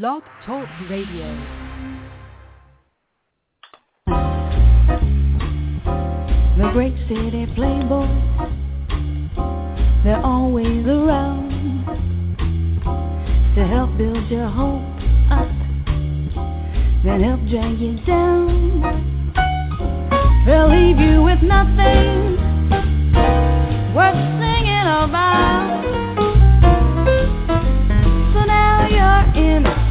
Blog Talk Radio. The great city playboy, they're always around to help build your hope up, then help drag you down. They'll leave you with nothing worth singing about. So now you're in,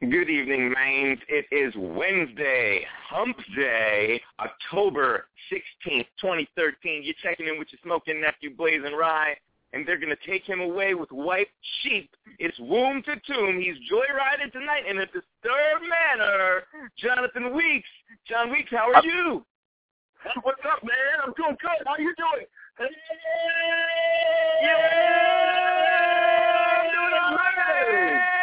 Good evening, Maines. It is Wednesday, Hump Day, October 16th, 2013. You're checking in with your smoking nephew, BlazinRy, and they're going to take him away with white sheep. It's womb to tomb. He's joyriding tonight in a disturbed manner. Jonathan Weeks. John Weeks, how are you? What's up, man? I'm doing good. How you doing? Hey, Yeah! I'm doing right.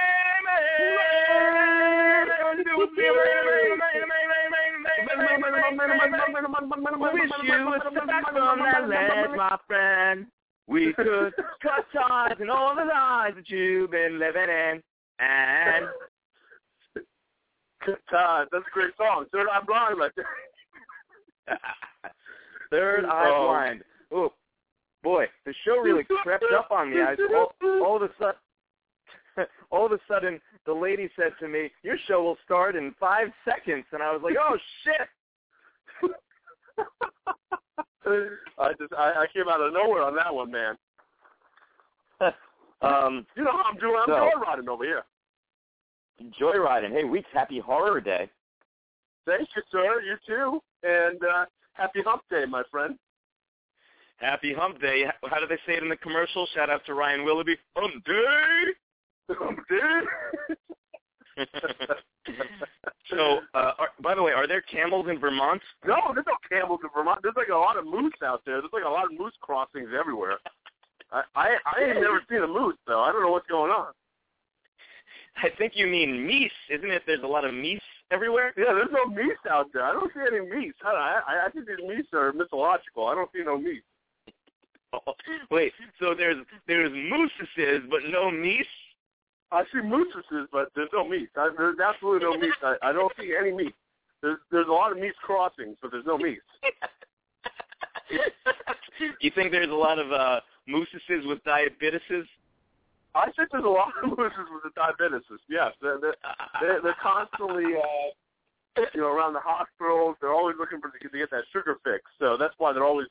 Wish you was back from that land, my friend. We could cut ties and all the lies that you've been living in. And Todd, that's a great song. Third Eye Blind right there. third eye Oh. blind. Oh, boy, the show really crept up on me. I all, all of a sudden, all of a sudden, the lady said to me, "Your show will start in five seconds," and I was like, "Oh shit!" I just I, I came out of nowhere on that one, man. Um, You know how I'm doing? I'm No. joyriding over here. joyriding. Hey, weeks, happy horror day. Thank you, sir. You too. And uh, happy Hump Day, my friend. Happy Hump Day. How do they say it in the commercial? Shout out to Ryan Willoughby. Hump Day. Hump Day. so, uh, are, by the way, are there camels in Vermont? No, there's no camels in Vermont. There's like a lot of moose out there. There's like a lot of moose crossings everywhere. I I, I ain't never seen a moose though. I don't know what's going on. I think you mean meese, isn't it? There's a lot of meese everywhere. Yeah, there's no meese out there. I don't see any meese. I I, I think these meese are mythological. I don't see no meese. Wait, so there's there's mooses, but no meese. I see mooses, but there's no meese. I, there's absolutely no meese. I, I don't see any meese. There's there's a lot of meese crossings, but there's no meese. you think there's a lot of uh mooses with diabetises? I think there's a lot of mooses with the diabetes. Yes, they're they're, they're, they're constantly uh, you know around the hospitals. They're always looking for to get that sugar fix. So that's why they're always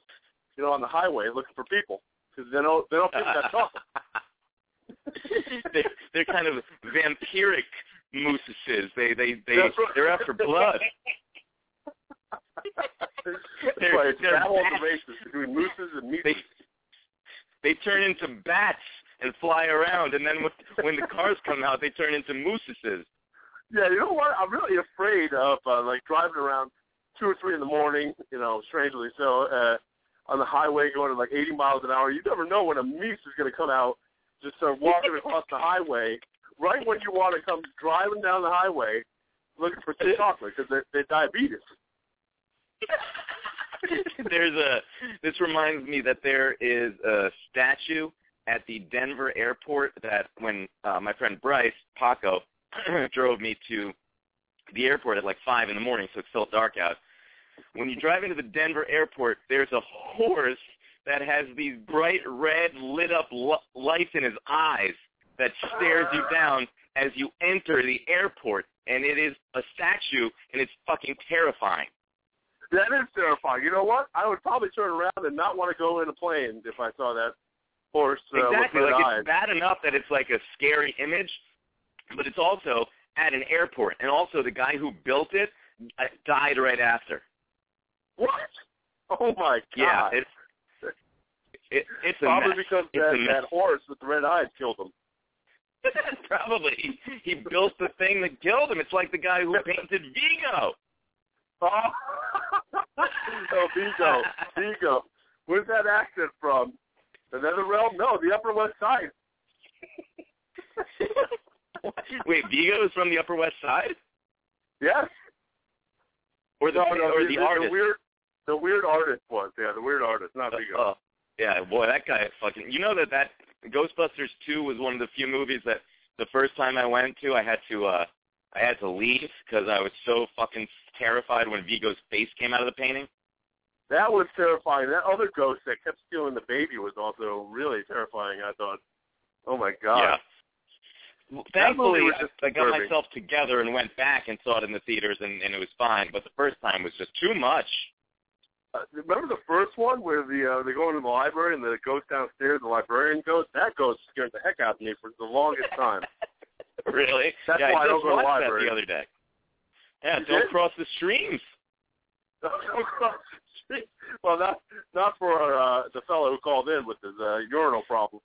you know on the highway looking for people because they don't they don't get that chocolate. they're, they're kind of vampiric mooses. They they they right. they're after blood. That's They're- why it's they're battle of bats. the races between mooses and meat. They they turn into bats and fly around, and then when, when the cars come out, they turn into mooses. Yeah, you know what? I'm really afraid of uh, like driving around two or three in the morning. You know, strangely so, uh, on the highway going at like 80 miles an hour. You never know when a moose is going to come out, just start walking across the highway right when you want to come driving down the highway, looking for some chocolate because they're, they're diabetes. There's a. This reminds me that there is a statue at the Denver airport that when uh, my friend Bryce Paco drove me to the airport at like five in the morning, so it's still dark out. When you drive into the Denver airport, there's a horse that has these bright red lit up l- lights in his eyes that stares you down as you enter the airport, and it is a statue, and it's fucking terrifying. That is terrifying. You know what? I would probably turn around and not want to go in a plane if I saw that horse uh, exactly. Like eyes. it's bad enough that it's like a scary image, but it's also at an airport, and also the guy who built it uh, died right after. What? Oh my god! Yeah, it's It, it's Probably mess. because It's that, that horse with the red eyes killed him. Probably. He built the thing that killed him. It's like the guy who painted Vigo. Oh, oh Vigo, Vigo. Where's that accent from? The Netherrealm? No, the Upper West Side. Wait, Vigo is from the Upper West Side? Yes. Or the, no, no, or the, the, artist? the weird, the weird artist was. Yeah, the weird artist, not uh, Vigo. Oh, yeah, boy, that guy fucking. You know that that Ghostbusters two was one of the few movies that the first time I went to, I had to uh I had to leave because I was so fucking terrified when Vigo's face came out of the painting. That was terrifying. That other ghost that kept stealing the baby was also really terrifying. I thought, oh my god. Yeah. Well, Thankfully, I, I got myself together and went back and saw it in the theaters, and, and it was fine. But the first time was just too much. Uh, remember the first one where the uh, they go into the library and the ghost downstairs, the librarian goes. That ghost scared the heck out of me for the longest time. really? That's yeah, why I I don't go to the that library. the other day. Yeah, You don't did? cross the streams. well, not not for uh, the fellow who called in with his uh, urinal problems.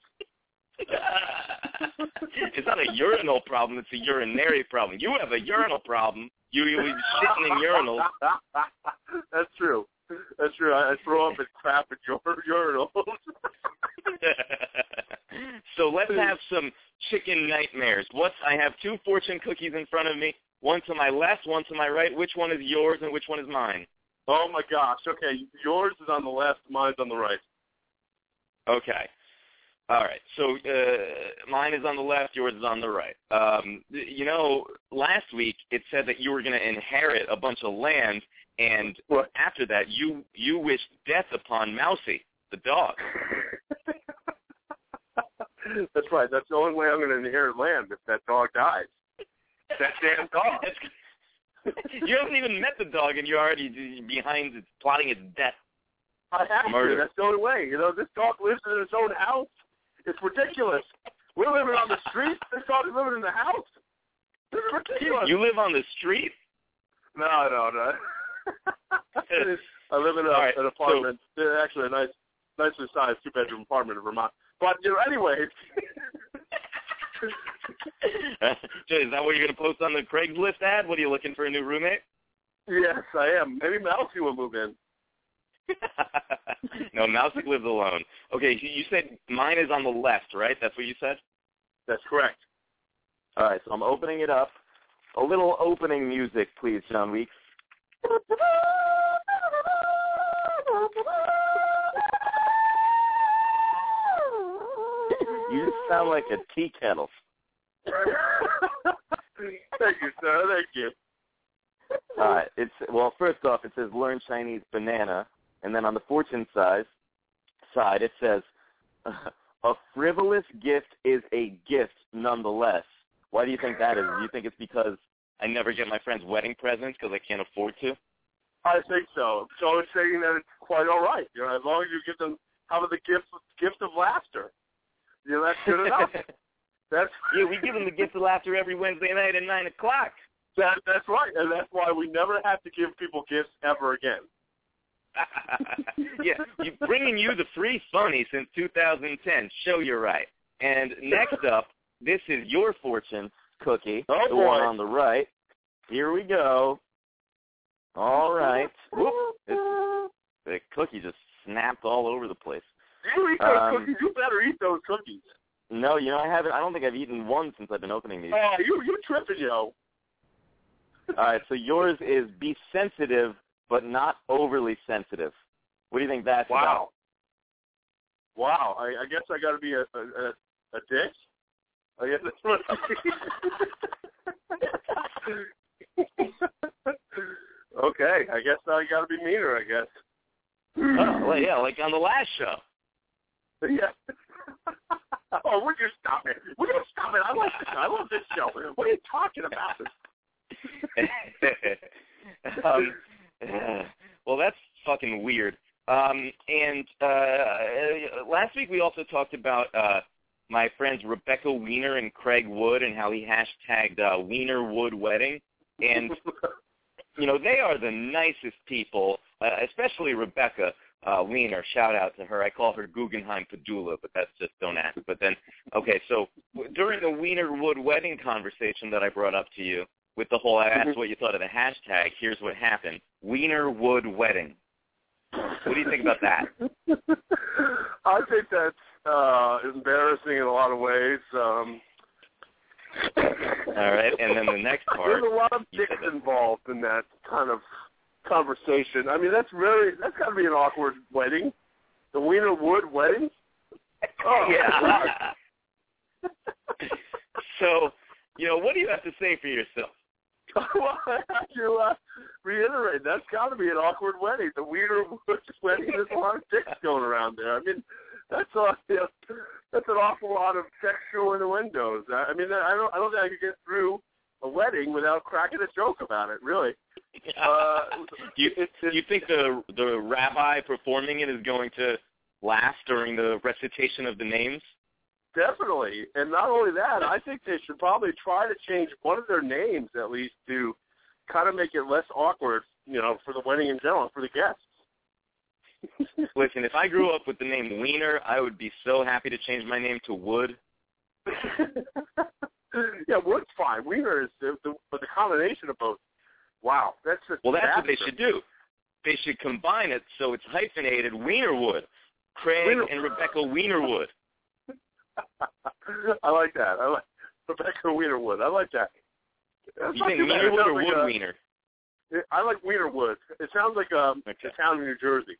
it's not a urinal problem; it's a urinary problem. You have a urinal problem. You you shitting in urinals. That's true. That's true. I, I throw up and crap in your urinals. so let's have some chicken nightmares. What's I have two fortune cookies in front of me. One to my left, one to my right. Which one is yours and which one is mine? oh my gosh. Okay, yours is on the left, mine's on the right. Okay. All right. So uh, mine is on the left, yours is on the right. Um, you know, last week it said that you were going to inherit a bunch of land, and What? after that, you you wished death upon Mousy, the dog. That's right. That's the only way I'm going to inherit land if that dog dies. That damn dog. you haven't even met the dog, and you're already behind it, plotting its death. I have Murder. to. That's the only way. You know, this dog lives in his own house. It's ridiculous. We're living on the street. This dog is living in the house. This is ridiculous. You live on the street. No, no, no. I live in a, right, an apartment. Uh, Actually, a nice, nicely sized two bedroom apartment in Vermont. But you know, anyways. Jay, is that what you're going to post on the Craigslist ad? What are you looking for a new roommate? yes, I am. Maybe Mousy will move in. no, Mousy lives alone. Okay, you you said mine is on the left, right? That's what you said? That's correct. All right, so I'm opening it up. A little opening music, please, John Weeks. You just sound like a tea kettle. Thank you, sir. Thank you. All right, it's well. First off, it says "Learn Chinese Banana," and then on the fortune side, side it says, "A frivolous gift is a gift nonetheless." Why do you think that is? Do you think it's because I never get my friends wedding presents because I can't afford to? I think so. So it's saying that it's quite all right. You know, as long as you give them how about the gift gift of laughter. You know, that's good enough. That's yeah, we give them the gift of laughter every Wednesday night at nine o'clock. that, that's right, and that's why we never have to give people gifts ever again. yeah, you, bringing you the free funny since 2010. Show you're right. And next up, this is your fortune cookie, Oh, the one on the right. Here we go. All right. Whoop. It's, the cookie just snapped all over the place. You eat those Um, cookies. You better eat those cookies. No, you know I haven't. I don't think I've eaten one since I've been opening these. Oh, you you tripping, yo. All right, so yours is be sensitive but not overly sensitive. What do you think that's Wow. Wow. I, I guess I got to be a a a dick. I guess that's what. okay. I guess I got to be meaner. I guess. Oh, well, yeah, like on the last show. Yeah. oh, would you stop it? Would you stop it? I like this. I love this show. What are you talking about? um, well, that's fucking weird. Um, and uh, last week we also talked about uh, my friends Rebecca Wiener and Craig Wood and how he hashtagged uh, Wiener Wood Wedding. And you know they are the nicest people, uh, especially Rebecca, uh, Wiener. Shout out to her. I call her Guggenheim Padula, but that's just don't ask. But then, okay, so w- during the Wiener Wood wedding conversation that I brought up to you, with the whole I asked what you thought of the hashtag. Here's what happened: Wiener Wood wedding. What do you think about that? I think that's uh, embarrassing in a lot of ways. Um, All right, and then the next part. There's a lot of dicks involved in that kind of conversation. I mean, that's really that's got to be an awkward wedding. The Wiener Wood wedding. Oh, yeah. so, you know, what do you have to say for yourself? well, I have to uh, reiterate, that's got to be an awkward wedding. The Wiener Woods wedding, there's a lot of dicks going around there. I mean, that's a, you know, that's an awful lot of sexual innuendos. I I mean, I don't, I don't think I could get through a wedding without cracking a joke about it. Really, uh, do you it's, you think the the rabbi performing it is going to last during the recitation of the names? Definitely. And not only that, I think they should probably try to change one of their names at least to kind of make it less awkward, you know, for the wedding in general, for the guests. Listen, if I grew up with the name Wiener, I would be so happy to change my name to Wood. yeah, Wood's fine. Wiener is the, the but the combination of both. Wow, that's just Well, that's what they should do. They should combine it so it's hyphenated Wienerwood. Craig Wiener- and Rebecca Wienerwood. I like that. I like Rebecca Wienerwood. I like that. That's You think. Wienerwood or like Wood a- Wiener? I like Wienerwood. It sounds like um, Okay. a town in New Jersey.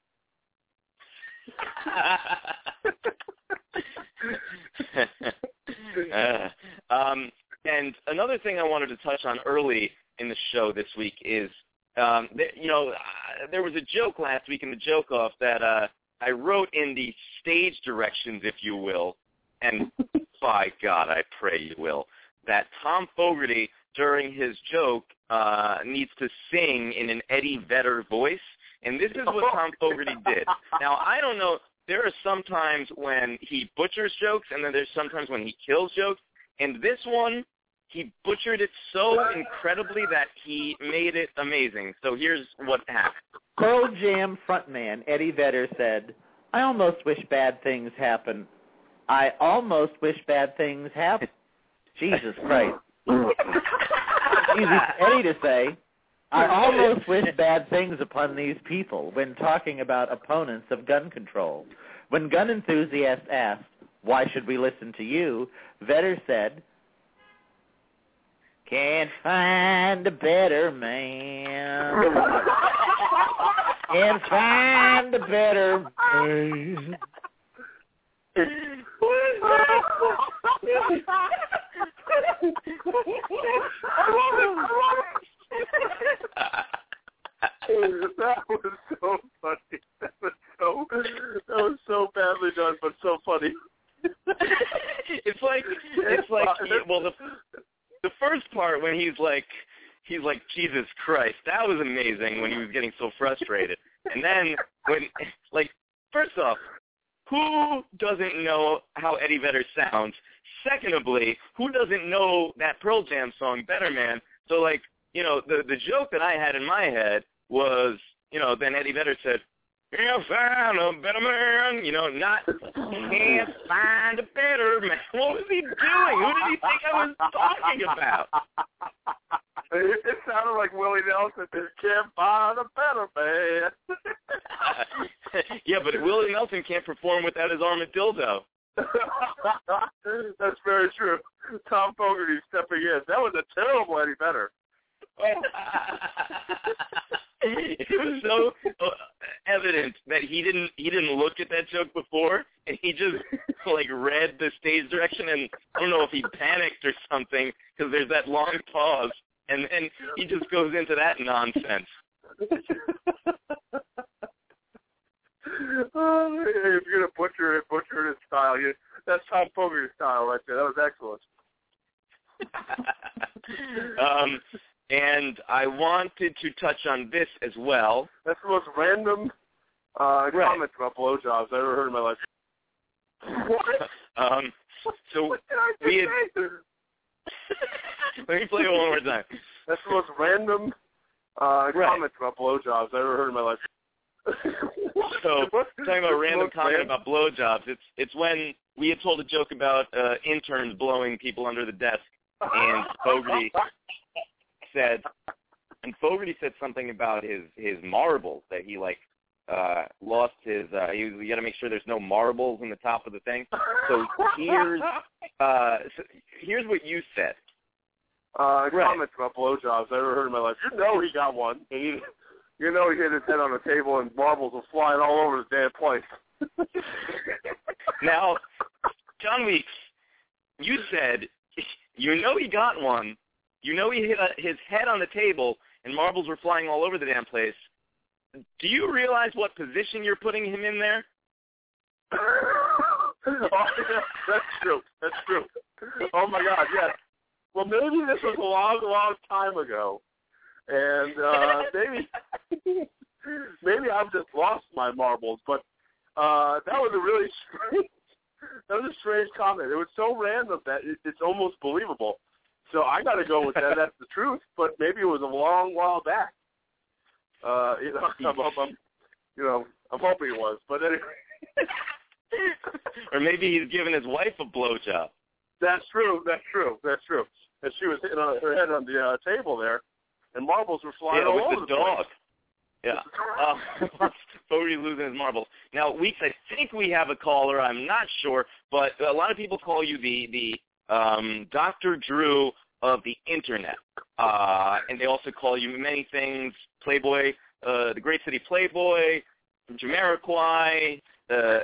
Uh, um, and another thing I wanted to touch on early in the show this week is, um, th- you know, uh, there was a joke last week in the joke off that uh, I wrote in the stage directions, if you will, and by God, I pray you will, that Tom Fogerty during his joke uh, needs to sing in an Eddie Vedder voice, and this is what Tom Fogerty did. Now, I don't know. There are some times when he butchers jokes, and then there's sometimes when he kills jokes. And this one, he butchered it so incredibly that he made it amazing. So here's what happened. Pearl Jam frontman Eddie Vedder said, I almost wish bad things happen. I almost wish bad things happen. Jesus Christ. Easy Eddie to say. I almost wish bad things upon these people when talking about opponents of gun control. When gun enthusiasts asked, why should we listen to you? Vedder said, can't find a better man. Can't find a better man. That was so funny. That was so that was so badly done, but so funny. it's like it's like well the the first part when he's like he's like Jesus Christ that was amazing when he was getting so frustrated and then when like first off who doesn't know how Eddie Vedder sounds secondly who doesn't know that Pearl Jam song Better Man so like you know the the joke that I had in my head was you know then Eddie Vedder said can't find a better man, you know, not can't find a better man. What was he doing? Who did he think I was talking about? It, it sounded like Willie Nelson. said, Can't find a better man. yeah, but Willie Nelson can't perform without his armadillo. That's very true. Tom Fogerty stepping in. That was a terrible Eddie Vedder. it was so evident that he didn't he didn't look at that joke before, and he just like read the stage direction, and I don't know if he panicked or something because there's that long pause, and then he just goes into that nonsense. oh, if you're gonna butcher it, butcher it in style. You, that's Tom Fogerty style right there. That was excellent. um, and I wanted to touch on this as well. That's the most random uh, Right. comment about blowjobs I've ever heard in my life. What? Um, so what did I just we had- say? let me play it one more time. That's the most random uh, Right. comment about blowjobs I've ever heard in my life. So talking about random comment about blowjobs, it's it's when we had told a joke about uh, interns blowing people under the desk, and Fogarty said, and Fogarty said something about his his marbles that he like uh lost his. uh he, You got to make sure there's no marbles in the top of the thing. So here's uh so here's what you said. Uh, Right. comments about blowjobs I ever heard in my life. You know he got one. And he, you know he hit his head on the table and marbles were flying all over the damn place. Now, John Weeks, you said you know he got one. You know he hit uh his head on the table and marbles were flying all over the damn place. Do you realize what position you're putting him in there? oh, that's true. That's true. Oh my God, yes. Well, maybe this was a long, long time ago, and uh, maybe, maybe I've just lost my marbles. But uh, that was a really strange. That was a strange comment. It was so random that it, it's almost believable. So I got to go with that. That's the truth. But maybe it was a long while back. Uh, you know, I'm, I'm, I'm, you know, I'm hoping it was. But anyway. or maybe he's giving his wife a blowjob. That's true. That's true. That's true. And she was hitting her head on the uh, table there, and marbles were flying Yeah, all over the the dog. place. Yeah. Uh, Fogarty losing his marbles. Now, Weeks, I think we have a caller. I'm not sure, but a lot of people call you the the um, Dr. Drew of the internet, uh, and they also call you many things: Playboy, uh, the Great City Playboy, Jamiroquai, uh,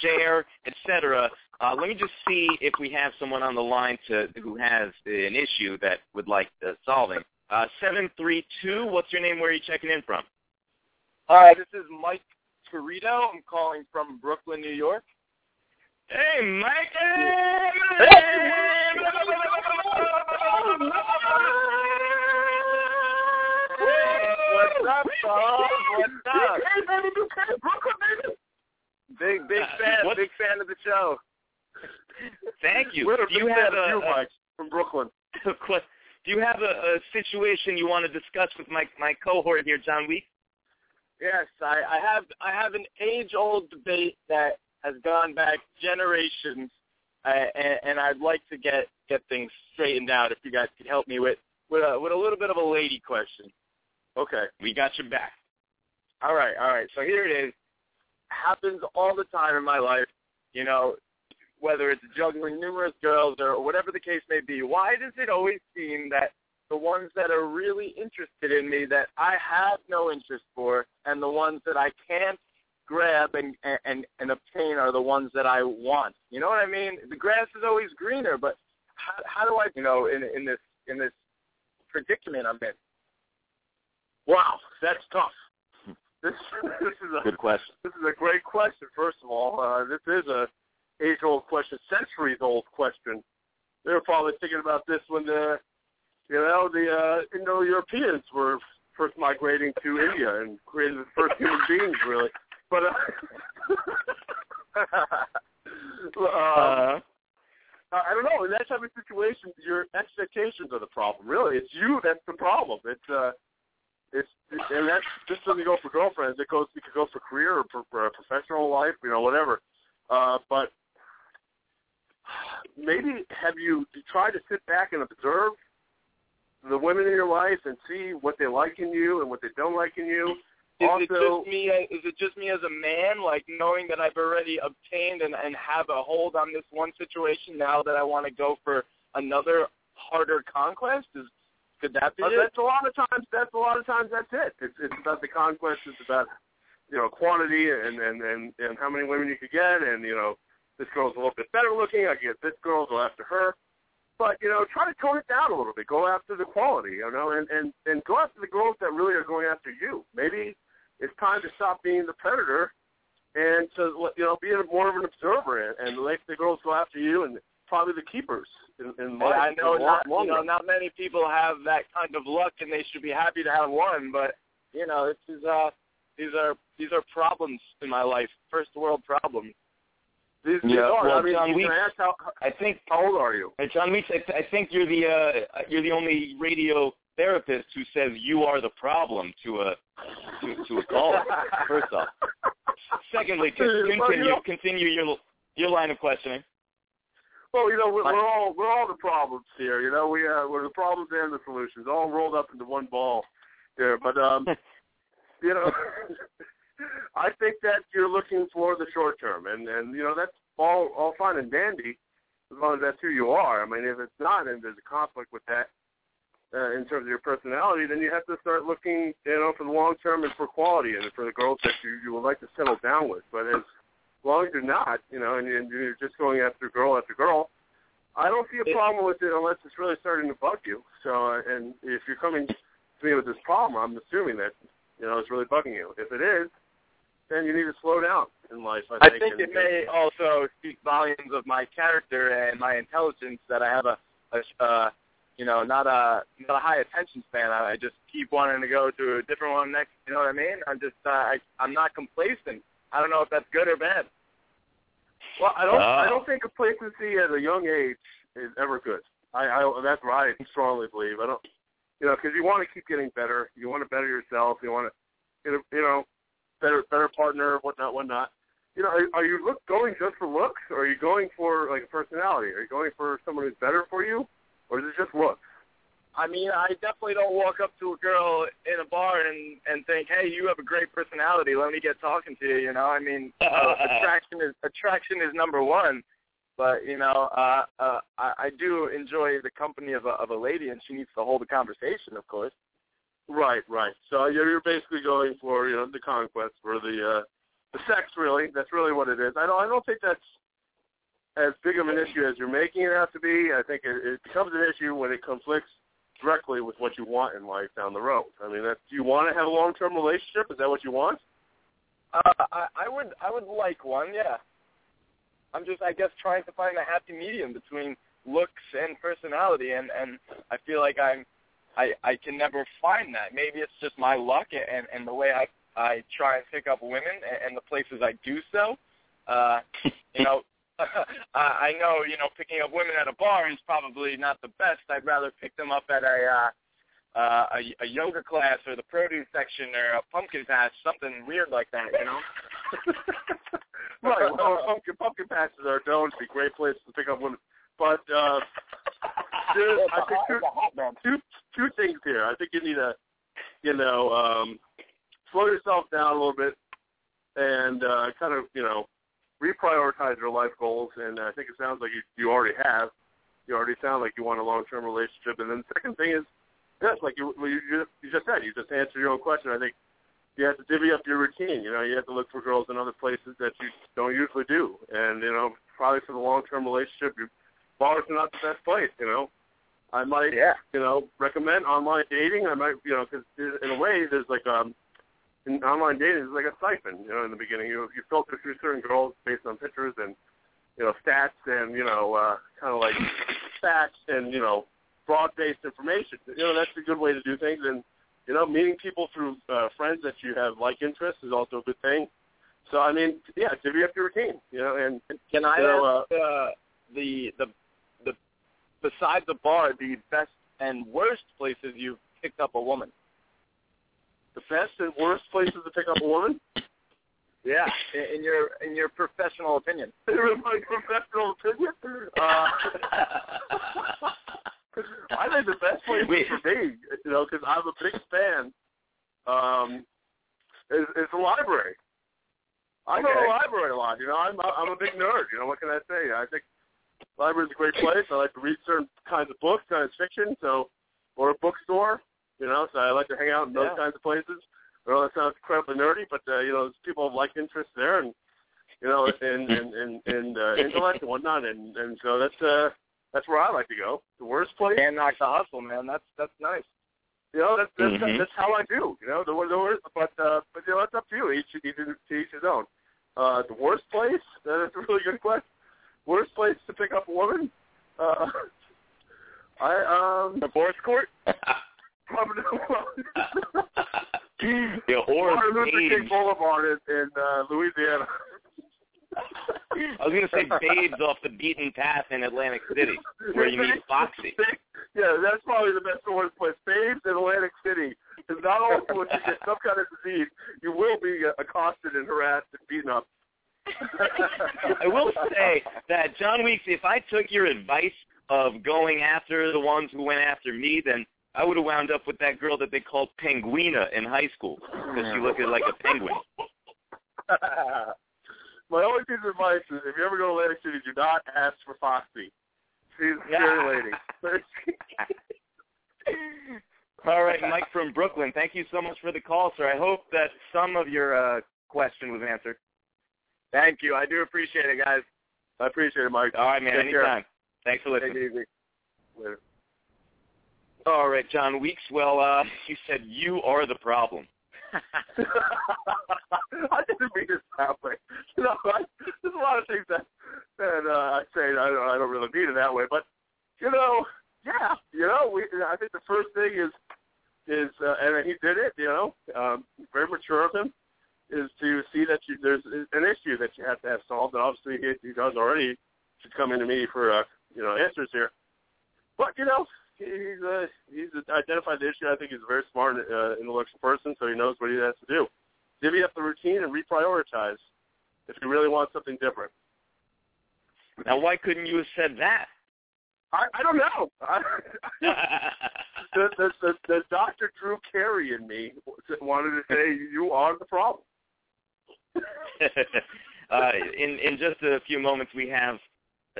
Cher, etc. Uh, let me just see if we have someone on the line to who has an issue that would like uh, solving. Uh, seven three two. What's your name? Where are you checking in from? Hi, this is Mike Torito. I'm calling from Brooklyn, New York. Hey, Mike. What's up, Bob? What's up? Hey, baby, you came Brooklyn, baby. Big, big fan. what- Big fan of the show. Thank you. We're a Do you big have fan of a, you, a- Mike, from Brooklyn. a que- do you have a, a situation you want to discuss with my my cohort here, John Week? Yes, I, I have I have an age-old debate that has gone back generations, uh, and, and I'd like to get get things straightened out. If you guys could help me with with a with a little bit of a lady question. Okay. We got you back. All right, all right. So here it is. Happens all the time in my life. You know, whether it's juggling numerous girls or whatever the case may be. Why does it always seem that the ones that are really interested in me that I have no interest for, and the ones that I can't grab and and and obtain are the ones that I want? You know what I mean? The grass is always greener, but how, how do I, you know, in in this in this predicament I'm in? Wow, that's tough. This, this is a Good question. This is a great question. First of all, uh, this is a age-old question, centuries-old question. They were probably thinking about this when the, you know, the uh, Indo-Europeans were first migrating to India and created the first human beings, really. But uh, Uh, I don't know. In that type of situation, your expectations are the problem. Really, it's you that's the problem. It's uh, it's and that this doesn't go for girlfriends. It goes it could go for career or for, for professional life, you know, whatever. Uh, but maybe have you tried to sit back and observe the women in your life and see what they like in you and what they don't like in you? Is also, it just me? Is it just me as a man, like knowing that I've already obtained and, and have a hold on this one situation now that I want to go for another harder conquest? Is could that be Uh, it? that's a lot of times. That's a lot of times. That's it. It's it's about the conquest. It's about you know quantity and and and and how many women you could get, and you know this girl's a little bit better looking. I get this girl, go after her. But you know, try to tone it down a little bit. Go after the quality, you know, and and and go after the girls that really are going after you. Maybe it's time to stop being the predator and to you know be more of an observer and, and let the girls go after you and probably the keepers in, in And life. I know not long you know not many people have that kind of luck, and they should be happy to have one. But you know, this is uh these are these are problems in my life, first world problems. These, these Yeah, are. well, I mean, John, you we- can ask how, I think how old are you? Hey, John Weeks, I, th- I think you're the uh, you're the only radio therapist who says you are the problem to a to, to a caller. First off. Secondly, con- continue continue your your line of questioning. Well, you know, we're, we're all we're all the problems here. You know, we uh, we're the problems and the solutions, all rolled up into one ball there. But um, you know, I think that you're looking for the short term, and and you know that's all all fine and dandy as long as that's who you are. I mean, if it's not, and there's a conflict with that uh, in terms of your personality, then you have to start looking, you know, for the long term and for quality and for the girls that you you would like to settle down with. But as long as you're not, you know, and you're, you're just going after girl after girl, I don't see a problem with it unless it's really starting to bug you. So, uh, and if you're coming to me with this problem, I'm assuming that you know it's really bugging you. If it is, then you need to slow down in life. I I think, think and, it may also speak volumes of my character and my intelligence that I have a, a uh, you know, not a not a high attention span. I, I just keep wanting to go to a different one next. You know what I mean? I'm just uh, I I'm not complacent. I don't know if that's good or bad. Well, I don't. I Oh. don't think complacency at a young age is ever good. I, I that's what I strongly believe. I don't, you know, because you want to keep getting better. You want to better yourself. You want to, you know, better better partner, whatnot, whatnot. You know, are, are you look going just for looks, or are you going for like a personality? Are you going for someone who's better for you, or is it just looks? I mean, I definitely don't walk up to a girl in a bar and and think, "Hey, you have a great personality. Let me get talking to you." You know, I mean, uh, attraction is attraction is number one. But you know, uh, uh, I, I do enjoy the company of a of a lady, and she needs to hold a conversation, of course. Right, right. So you're you're basically going for you know the conquest for the uh, the sex. Really, that's really what it is. I don't I don't think that's as big of an issue as you're making it out to be. I think it, it becomes an issue when it conflicts directly with what you want in life down the road. I mean, that do you want to have a long term relationship? Is that what you want? Uh, I, I would I would like one, yeah. I'm just I guess trying to find a happy medium between looks and personality, and and I feel like I'm I I can never find that. Maybe it's just my luck and and the way I I try and pick up women and, and the places I do so. Uh, you know, I I know you know picking up women at a bar is probably not the best. I'd rather pick them up at a uh, uh, a, a yoga class or the produce section or a pumpkin patch, something weird like that. You know. right. Well, pumpkin pumpkin patches are known to be great places to pick up women, but uh, there's, I think two, two two things here. I think you need to, you know, um, slow yourself down a little bit and uh, kind of, you know, reprioritize your life goals. And I think it sounds like you you already have. You already sound like you want a long term relationship. And then the second thing is, yes, like you you just you just said, you just answered your own question. I think you have to divvy up your routine. You know, you have to look for girls in other places that you don't usually do. And you know, probably for the long term relationship, your bars are not the best place. You know. I might, Yeah. you know, recommend online dating. I might, you know, because in a way, there's like um, in online dating, it's like a siphon. You know, in the beginning, you you filter through certain girls based on pictures and you know stats and you know uh, kind of like facts and you know broad-based information. You know, that's a good way to do things. And you know, meeting people through uh, friends that you have like interests is also a good thing. So I mean, yeah, divvy up your routine. You know, and Can I you know, ask uh, the the the besides the bar the best and worst places you've picked up a woman? The best and worst places to pick up a woman. Yeah, in, your in your professional opinion. in my professional opinion, uh, I think the best place Wait. for me, you know, because I'm a big fan, um, is, is the library. I go to the library a lot. You know, I'm I'm a big nerd. You know, what can I say? I think library's a great place. I like to read certain kinds of books, science fiction, so or a bookstore. You know, so I like to hang out in those Yeah. kinds of places. I know that sounds incredibly nerdy, but uh, you know, people have like interests there, and you know, in in in, in uh, intellect and whatnot, and and so that's uh that's where I like to go. The worst place, And knock the hustle, man. That's that's nice. you know, that's that's, Mhm. that's how I do. You know, the, the worst, but uh, but you know, it's up to you. Each each to each his own. Uh, the worst place? That's a really good question. Worst place to pick up a woman? Uh, I um Divorce court? Probably Your horse Martin Luther King. Boulevard in, in uh, Louisiana. I was gonna say babes off the beaten path in Atlantic City, where you meet Foxy. yeah, that's probably the best one place. Babes in Atlantic City is not only will you get some kind of disease, you will be uh, accosted and harassed and beaten up. I will say that John Weeks, if I took your advice of going after the ones who went after me, then I would have wound up with that girl that they called Penguina in high school because she looked like a penguin. My only piece of advice is if you ever go to Atlantic City, do not ask for Foxy. She's a scary lady. All right, Mike from Brooklyn. Thank you so much for the call, sir. I hope that some of your uh, question was answered. Thank you. I do appreciate it, guys. I appreciate it, Mike. All right, man. Take anytime. care. Thanks for Take listening. it easy. Later. All right, John Weeks. Well, uh, you said you are the problem. I didn't mean it that way. You know, I, there's a lot of things that that uh, I say I don't, I don't really mean it that way, but you know, yeah, you know, we. I think the first thing is is uh, and he did it. You know, um, very mature of him is to see that you, there's an issue that you have to have solved, and obviously he, he does already. Should come into me for uh, you know answers here, but you know. He's uh, he's identified the issue. I think he's a very smart, uh, intellectual person, so he knows what he has to do. Divvy up the routine and reprioritize if you really want something different. Now, why couldn't you have said that? I, I don't know. I, the, the, the, the Dr. Drew Carey in me wanted to say you are the problem. uh, in in just a few moments, we have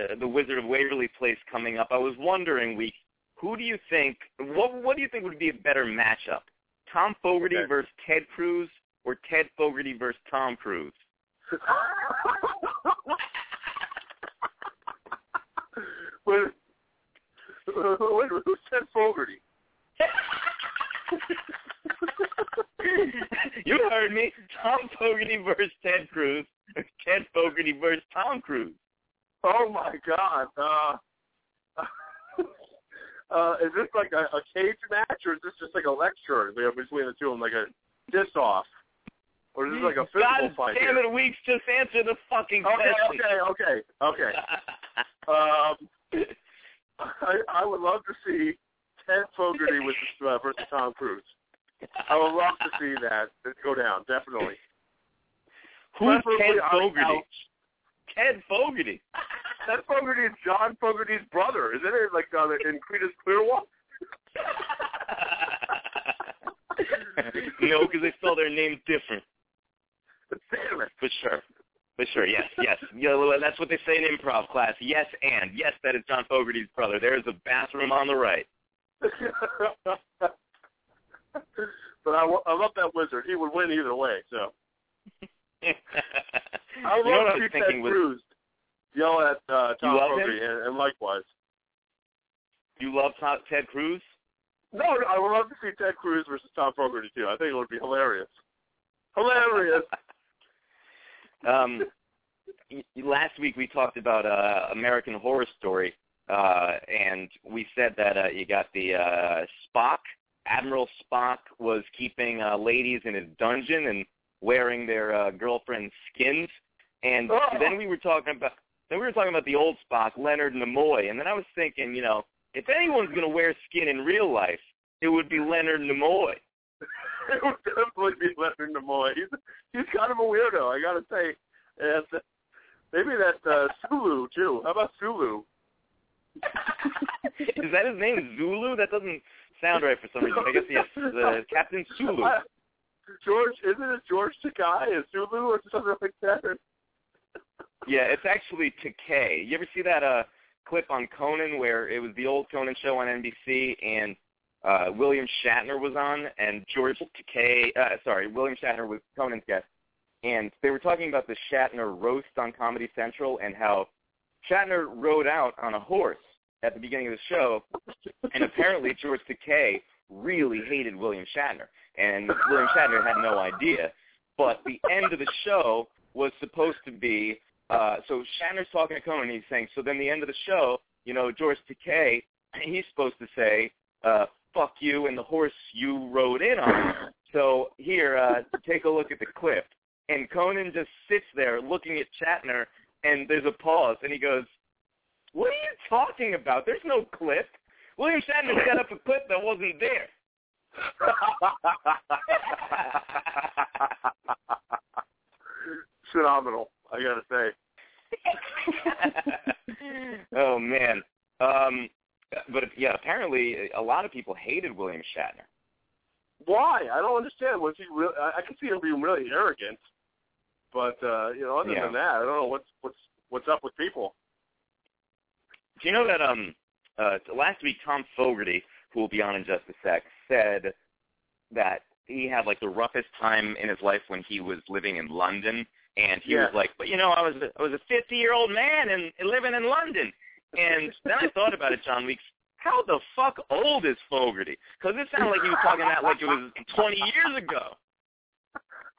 uh, the Wizard of Waverly Place coming up. I was wondering, we who do you think? What what do you think would be a better matchup? Tom Fogarty Okay. versus Ted Cruz, or Ted Fogarty versus Tom Cruise? Wait, wait, who said Fogarty? you heard me. Tom Fogarty versus Ted Cruz, or Ted Fogarty versus Tom Cruise. Oh my God! Uh, uh, is this like a, a cage match, or is this just like a lecture between the two of them, like a diss off, or is this like a physical God fight? damn it, Weeks, just answer the fucking Okay, question. okay, okay, okay. Um, I, I would love to see Ted Fogarty with uh, versus Tom Cruise. I would love to see that go down, definitely. Who's Ted Fogarty? Ted Fogarty. Ted Fogarty is John Fogerty's brother, isn't it? Like uh, in Creedence Clearwater. no, because they spell their name different. Damn it. For sure. For sure, yes, yes. Yeah, that's what they say in improv class. Yes, and. Yes, that is John Fogerty's brother. There is a bathroom on the right. but I, I love that wizard. He would win either way. So I would you know love to see Ted Cruz yell at uh, Tom love and, and likewise. you love Tom, Ted Cruz? No, no, I would love to see Ted Cruz versus Tom Fogarty too. I think it would be hilarious. Hilarious. Um, last week we talked about uh, American Horror Story, uh, and we said that uh, you got the uh, Spock. Admiral Spock was keeping uh, ladies in his dungeon and wearing their uh, girlfriend's skins. And Oh. then we were talking about then we were talking about the old Spock, Leonard Nimoy. And then I was thinking, you know, if anyone's going to wear skin in real life, it would be Leonard Nimoy. it would definitely be Leonard Nimoy. He's he's kind of a weirdo, I gotta say. And maybe that uh, Sulu too. How about Sulu? Is that his name, Zulu? That doesn't sound right for some reason. I guess yes, uh, Captain Sulu. George, isn't it George Takei? Is Sulu or something like that? Yeah, it's actually Takei. You ever see that uh clip on Conan where it was the old Conan show on NBC and uh William Shatner was on and George Takei uh sorry, William Shatner was Conan's guest. And they were talking about the Shatner roast on Comedy Central and how Shatner rode out on a horse at the beginning of the show and apparently George Takei really hated William Shatner and William Shatner had no idea. But the end of the show was supposed to be uh, so Shatner's talking to Conan. He's saying, so then the end of the show, you know, George Takei, he's supposed to say, uh, "Fuck you" and the horse you rode in on. So here, uh, take a look at the clip, and Conan just sits there looking at Shatner, and there's a pause, and he goes, "What are you talking about? There's no clip. William Shatner set up a clip that wasn't there. Phenomenal, I gotta say. oh man. Um, but yeah, apparently a lot of people hated William Shatner. Why? I don't understand. Was he real? I, I can see him being really arrogant, but uh, you know, other Yeah. than that, I don't know what's what's what's up with people. Do you know that um uh last week Tom Fogarty, who will be on in just a sec, said that he had like the roughest time in his life when he was living in London and he Yeah. was like, But you know, I was a I was a fifty year old man and, living in London and then I thought about it, John Weeks, how the fuck old is Fogarty? Because it sounded like he was talking that like it was twenty years ago.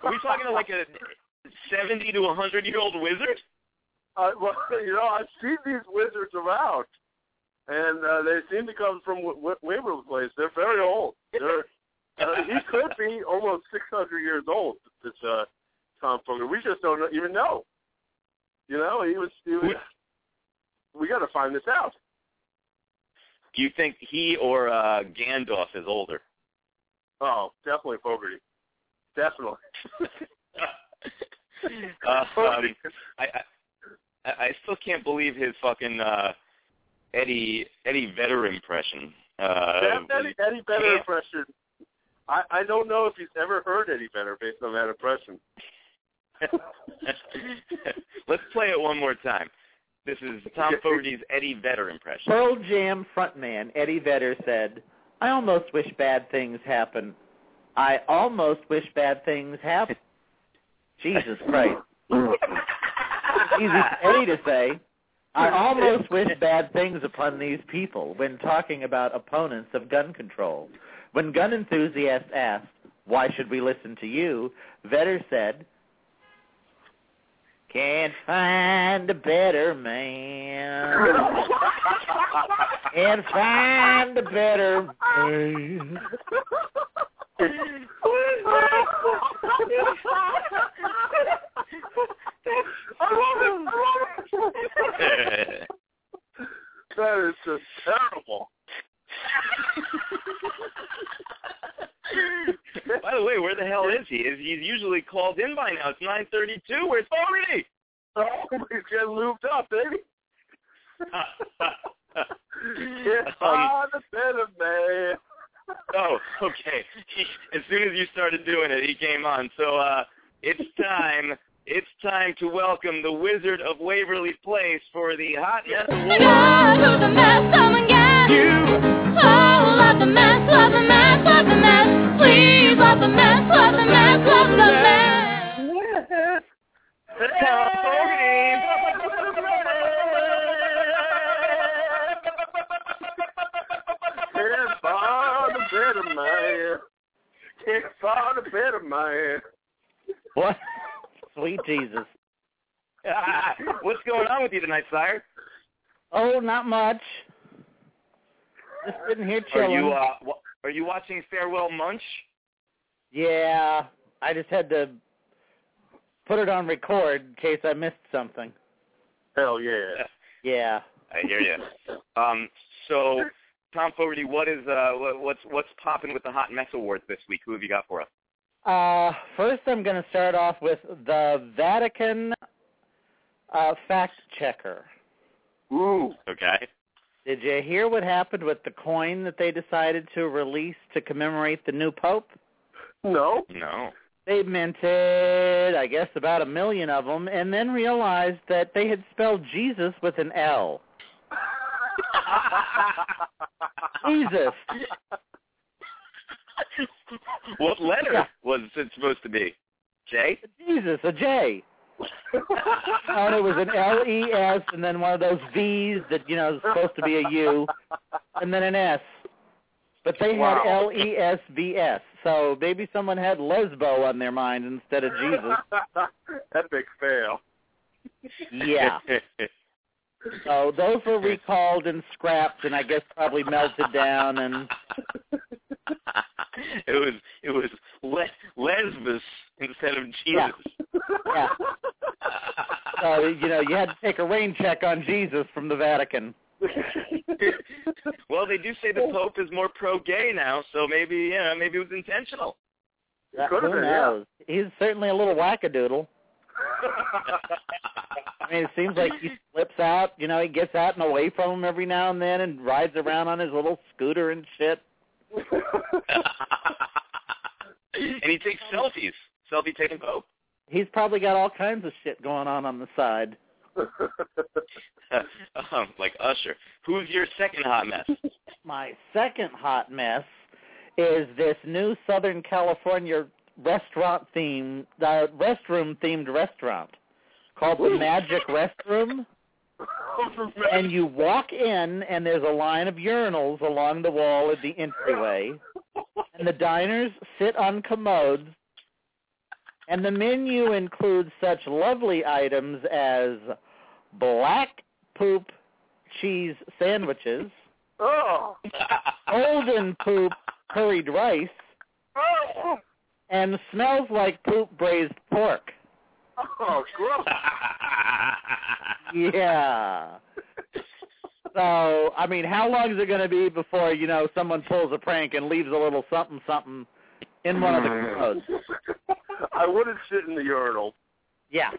Are we talking to like a seventy to a hundred year old wizard? Uh, well, you know, I've seen these wizards around, and uh, they seem to come from w- w- Waverly Place. They're very old. They're, uh, he could be almost 600 years old. This uh, Tom Fogarty. We just don't even know. You know, he was. He was we got to find this out. Do you think he or uh Gandalf is older? Oh, definitely Fogarty. Definitely. uh, um, I, I I still can't believe his fucking uh Eddie Eddie Vedder impression. Uh, That Eddie, Eddie Vedder impression. I, I don't know if he's ever heard Eddie Vedder based on that impression. Let's play it one more time. This is Tom Fogarty's Eddie Vedder impression. Pearl Jam frontman Eddie Vedder said, I almost wish bad things happen. I almost wish bad things happen. Jesus Christ. Easy Eddie to say. I almost wish bad things upon these people when talking about opponents of gun control. When gun enthusiasts asked, why should we listen to you? Vedder said, can't find a better man. Can't find a better man. That is just terrible. By the way, where the hell is he? Is he's usually called in by now? It's nine thirty-two. Where's Fogarty? Oh, he's getting lubed up, baby. Can't Um, find a better man. Oh, okay. He, as soon as you started doing it, he came on. So uh, it's time. It's time to welcome the Wizard of Waverly Place for the Hot Mess Award. God, who's a mess, come and get you. Oh, love the mess, love the mess, love the mess. Please love the mess, love the mess, love the mess. Tom Fogarty. Can't find a better man. Can't find a better man. What? Sweet Jesus. What's going on with you tonight, sire? Oh, not much. Just sitting here Are chilling. you uh, wa- are you watching Farewell Munch? Yeah, I just had to put it on record in case I missed something. Hell yeah. Yeah. I hear you. Um, so, Tom Fogarty, what is uh, what's what's popping with the Hot Mess Awards this week? Who have you got for us? Uh, first, I'm going to start off with the Vatican uh, fact checker. Ooh. Okay. Did you hear what happened with the coin that they decided to release to commemorate the new pope? No. No. They minted, I guess, about a million of them, and then realized that they had spelled Jesus with an L. Jesus. what letter Yeah. was it supposed to be? J. Jesus, a J. and it was an L E S and then one of those V's that, you know, is supposed to be a U and then an S. But they had Wow. L E S V S. So maybe someone had lesbo on their mind instead of Jesus. Epic fail. Yeah. So those were recalled and scrapped and I guess probably melted down and it was it was le- lesbos instead of Jesus. Yeah. so you know, you had to take a rain check on Jesus from the Vatican. well, they do say the Pope is more pro-gay now, so maybe you know, maybe it was intentional. Could have who been, yeah. knows? He's certainly a little wackadoodle. I mean, it seems like he slips out. You know, he gets out and away from him every now and then, and rides around on his little scooter and shit. And he takes selfies. Selfie taking Pope. He's probably got all kinds of shit going on on the side. um, like Usher. Who's your second hot mess? My second hot mess is this new Southern California restaurant theme, uh, restroom themed restaurant called the Magic Restroom. And you walk in, and there's a line of urinals along the wall at the entryway. And the diners sit on commodes. And the menu includes such lovely items as black poop cheese sandwiches, oh. golden poop curried rice, Oh. and smells like poop braised pork. Oh, gross. Yeah. So, I mean, how long is it going to be before, you know, someone pulls a prank and leaves a little something something in one of the commodes? I wouldn't sit in the urinal. Yeah.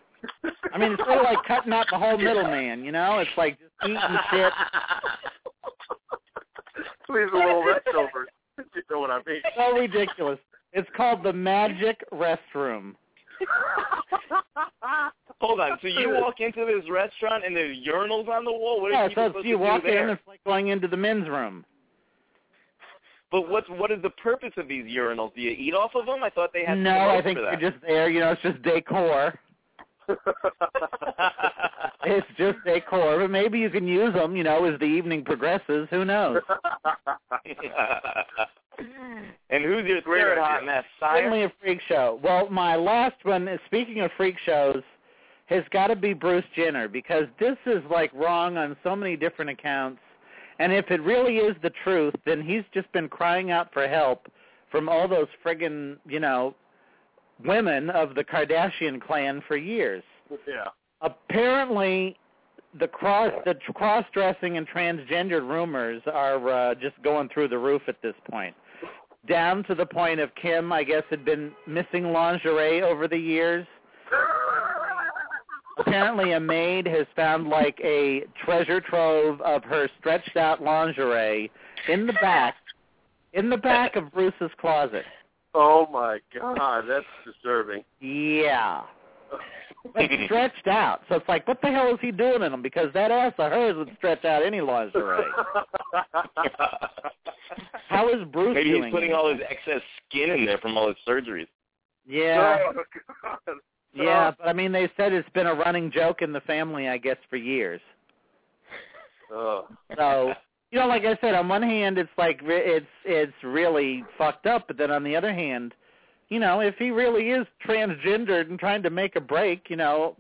I mean, it's sort of like cutting out the whole middleman, you know? It's like just eating shit. Leave a little leftovers. You know what I mean? So ridiculous. It's called the Magic Restroom. Hold on. So you walk into this restaurant and there's urinals on the wall. What are Yeah, people so supposed you to do walk there? in, it's like going into the men's room. But what's what is the purpose of these urinals? Do you eat off of them? I thought they had No, I think they're just there. You know, it's just decor. It's just decor, but maybe you can use them. You know, as the evening progresses. Who knows? and who's your favorite third idea. hot mess, Certainly a freak show. Well, my last one, is speaking of freak shows, has got to be Bruce Jenner because this is like wrong on so many different accounts. And if it really is the truth, then he's just been crying out for help from all those friggin', you know, women of the Kardashian clan for years. yeah. Apparently, the cross the cross dressing and transgendered rumors are uh, just going through the roof at this point. Down to the point of Kim, I guess, had been missing lingerie over the years. Apparently, a maid has found like a treasure trove of her stretched out lingerie in the back, in the back of Bruce's closet. Oh my oh. God, that's disturbing. Yeah. But stretched out. So it's like, what the hell is he doing in them? Because that ass of hers would stretch out any lingerie. How is Bruce Maybe doing he's putting it? all his excess skin in there from all his surgeries. Yeah. Oh, God. Yeah, but I mean, they said it's been a running joke in the family, I guess, for years. Oh. So, you know, like I said, on one hand, it's like it's it's really fucked up, but then on the other hand, you know, if he really is transgendered and trying to make a break, you know,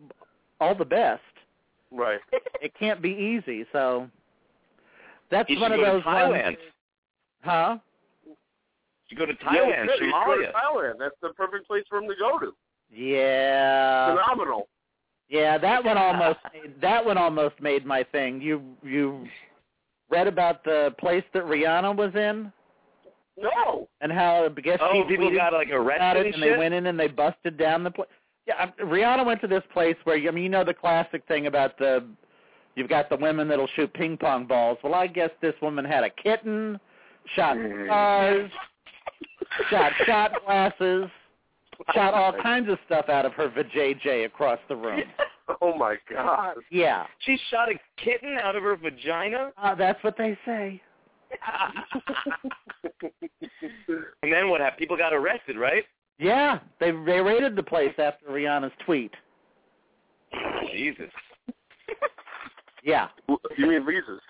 all the best. Right. It can't be easy, so that's He should one of go to those Thailand. ones. Huh? You go to Thailand, good. You go to Somalia. Thailand. That's the perfect place for him to go to. Yeah. Phenomenal. Yeah, that one almost that one almost made my thing. You you read about the place that Rihanna was in No. and how I guess Oh, she people got like arrested it and and they went in and they busted down the place. Yeah, Rihanna went to this place where I mean you know the classic thing about the you've got the women that'll shoot ping pong balls. Well, I guess this woman had a kitten, shot cars, shot shot glasses, shot all kinds of stuff out of her vajayjay across the room. Oh my God. Yeah, She shot a kitten out of her vagina. uh, that's what they say. and then what happened? People got arrested, right? Yeah, they they raided the place after Rihanna's tweet. Jesus. Yeah, You mean Lisa's?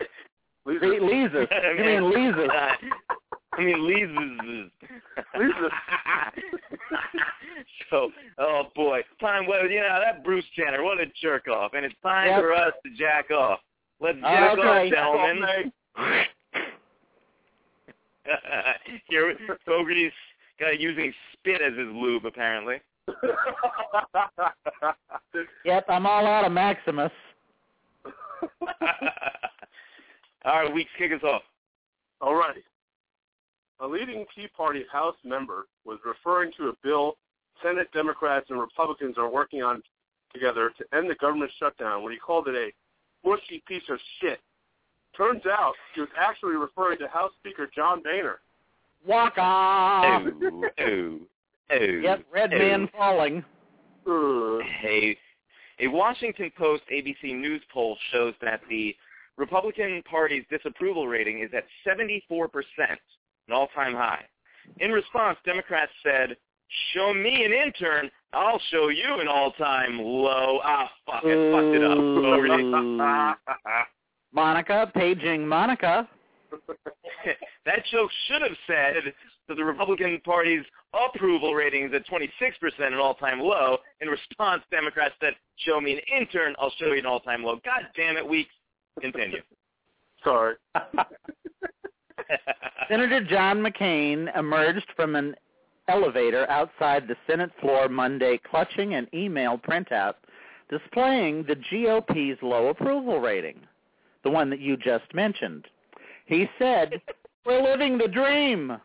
Lisa's. Le- Lisa's. You mean Lisa's? I mean, Lisa's. Lisa's. so, oh boy, time. Well, you know that Bruce Jenner, what a jerk off, and it's time Yep. for us to jack off. Let's jack Okay. off, gentlemen. Here, Fogarty's got using spit as his lube, apparently. Yep, I'm all out of Maximus. All right, Weeks, kick us off. All righty. A leading Tea Party House member was referring to a bill Senate Democrats and Republicans are working on together to end the government shutdown when he called it a mushy piece of shit. Turns out he was actually referring to House Speaker John Boehner. Walk Oh, on. oh, oh. Yep, red oh. man falling. Ugh. A, a Washington Post ABC News poll shows that the Republican Party's disapproval rating is at 74%, an all-time high. In response, Democrats said, show me an intern, I'll show you an all-time low. Ah, fuck, I fucked it up. Over to- Monica, paging Monica. that joke should have said that the Republican Party's approval rating is at 26%, an all-time low. In response, Democrats said, show me an intern, I'll show you an all-time low. God damn it, Weeks. Continue. Sorry. Senator John McCain emerged from an elevator outside the Senate floor Monday clutching an email printout displaying the GOP's low approval rating, the one that you just mentioned. He said, we're living the dream.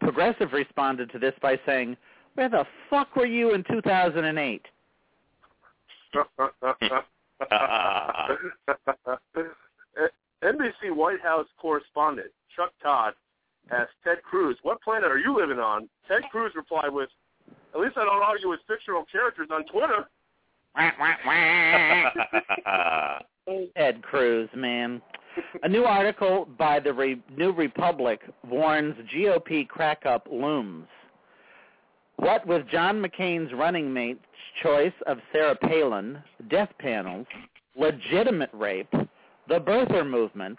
Progressive responded to this by saying, where the fuck were you in 2008? NBC White House correspondent Chuck Todd asked Ted Cruz, "What planet are you living on?" Ted Cruz replied with, "At least I don't argue with fictional characters on Twitter." Ted Cruz, man. A new article by the Re- New Republic warns GOP crack-up looms. What with John McCain's running mate's choice of Sarah Palin, death panels, legitimate rape, the birther movement,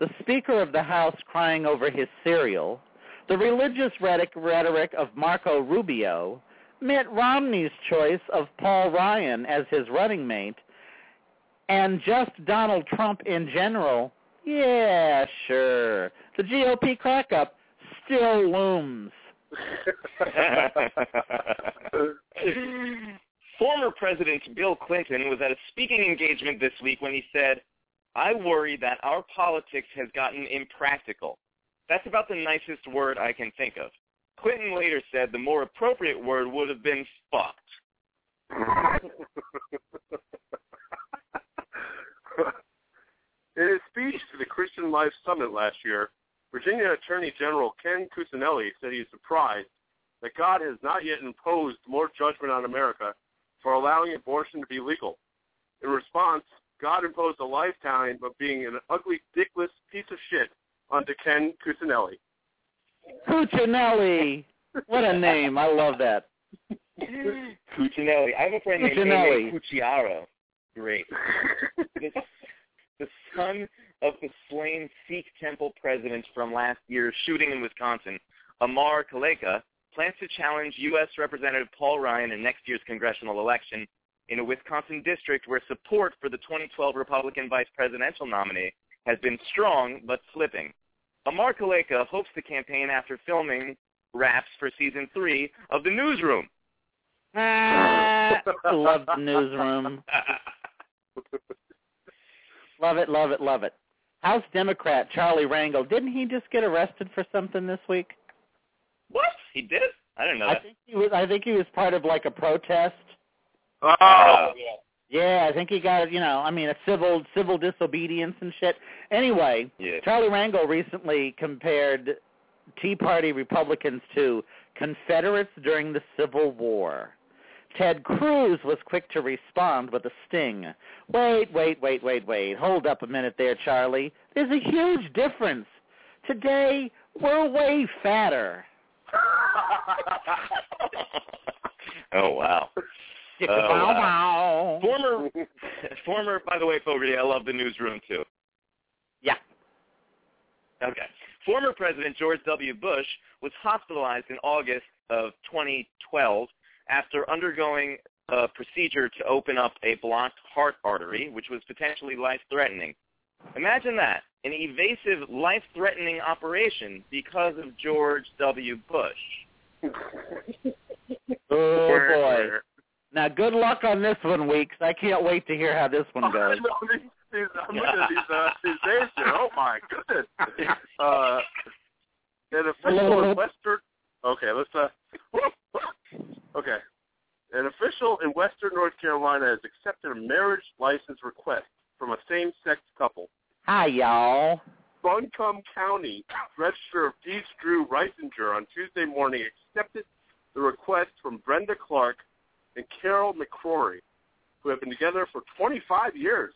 the Speaker of the House crying over his cereal, the religious rhetoric, of Marco Rubio, Mitt Romney's choice of Paul Ryan as his running mate, and just Donald Trump in general, yeah, sure. The GOP crack-up still looms. Former President Bill Clinton was at a speaking engagement this week when he said, I worry that our politics has gotten impractical. That's about the nicest word I can think of. Clinton later said the more appropriate word would have been fucked. In his speech to the Christian Life Summit last year, Virginia Attorney General Ken Cuccinelli said he is surprised that God has not yet imposed more judgment on America for allowing abortion to be legal. In response, God imposed a lifetime of being an ugly, dickless piece of shit onto Ken Cuccinelli. Cuccinelli. What a name. I love that. Cuccinelli. I have a friend named Cuccinelli. Amy Cucciaro. Great. the, the son of the slain Sikh temple president from last year's shooting in Wisconsin, Amar Kaleka, plans to challenge U.S. Representative Paul Ryan in next year's congressional election in a Wisconsin district where support for the 2012 Republican vice presidential nominee has been strong but slipping. Amar Kaleka hopes to campaign after filming raps for season three of The Newsroom. Ah, love the newsroom. Love it, love it, love it. House Democrat Charlie Rangel, didn't he just get arrested for something this week? what? He did? I didn't know I that. think he was I think he was part of like a protest. Oh, uh, Yeah, I think he got, you know, I mean, a civil civil disobedience and shit. Anyway, Yeah. Charlie Rangel recently compared Tea Party Republicans to Confederates during the Civil War. Ted Cruz was quick to respond with a sting. Wait, wait, wait, wait, wait. Hold up a minute there, Charlie. There's a huge difference. Today, we're way fatter. oh wow. Chicka bow wow. bow. Former former by the way, Fogarty, I love the newsroom too. Yeah. Okay. Former President George W. Bush was hospitalized in August of 2012 after undergoing a procedure to open up a blocked heart artery, which was potentially life-threatening. Imagine that, an evasive, life-threatening operation because of George W. Bush. Oh boy. Now, good luck on this one, Weeks. I can't wait to hear how this one goes. these, I'm looking at these uh, these here. Oh my goodness. Uh, an official in Western. Okay, let's. Uh, okay, an official in Western North Carolina has accepted a marriage license request from a same-sex couple. Hi, y'all. Buncombe County Register of Deeds Drew Reisinger on Tuesday morning accepted the request from Brenda Clark and Carol McCrory, who have been together for 25 years.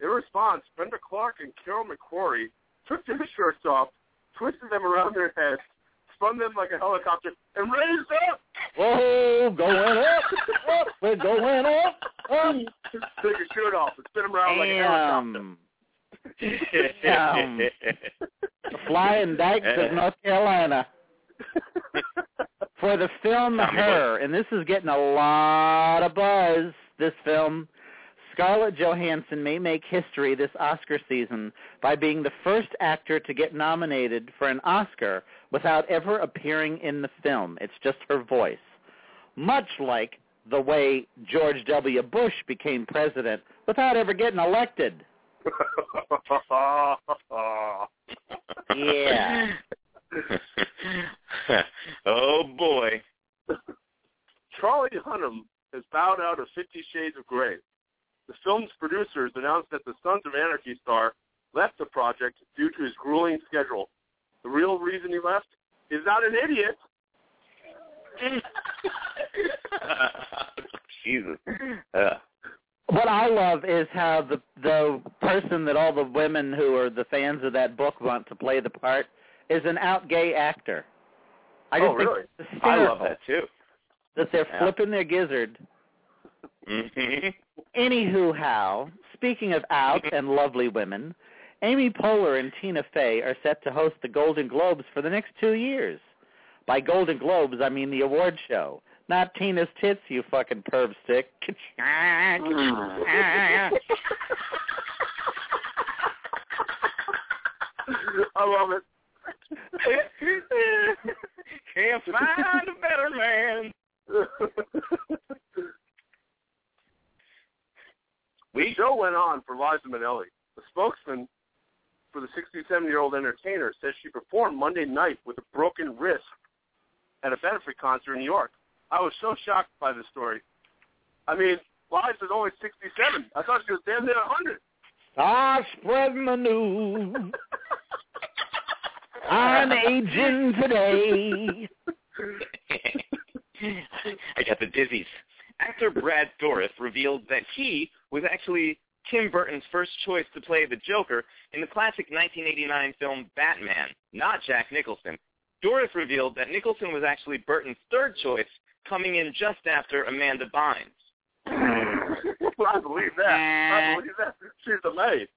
In response, Brenda Clark and Carol McCrory took their shirts off, twisted them around their heads, spun them like a helicopter, and raised up. Whoa, going up, up, we're going up, up. Take your shirt off and spin them around like a helicopter. Damn. Damn. Flying Dykes of North Carolina. For the film Her, and this is getting a lot of buzz, this film, Scarlett Johansson may make history this Oscar season by being the first actor to get nominated for an Oscar without ever appearing in the film. It's just her voice. Much like the way George W. Bush became president without ever getting elected. Yeah. oh boy. Charlie Hunnam has bowed out of Fifty Shades of Grey. The film's producers announced that the Sons of Anarchy star left the project due to his grueling schedule. The real reason he left? is not an idiot. Jesus. Uh, What I love is how the the person that all the women who are the fans of that book want to play the part is an out gay actor. I just Oh, really? think it's I love that too. that they're Yeah. flipping their gizzard. hmm Anywho, how speaking of out and lovely women, Amy Poehler and Tina Fey are set to host the Golden Globes for the next two years. By Golden Globes, I mean the award show, not Tina's tits, you fucking perv stick. I love it. Can't find a better man. The show went on for Liza Minnelli. The spokesman for the 67-year-old entertainer says she performed Monday night with a broken wrist at a benefit concert in New York. I was so shocked by this story. I mean, Liza's only 67. I thought she was damn near 100. Start spreading the news. I'm aging today. I got the dizzies. Actor Brad Dourif revealed that he was actually Tim Burton's first choice to play the Joker in the classic 1989 film Batman, not Jack Nicholson. Dourif revealed that Nicholson was actually Burton's third choice, coming in just after Amanda Bynes. well, I believe that. I believe that. She's the maid.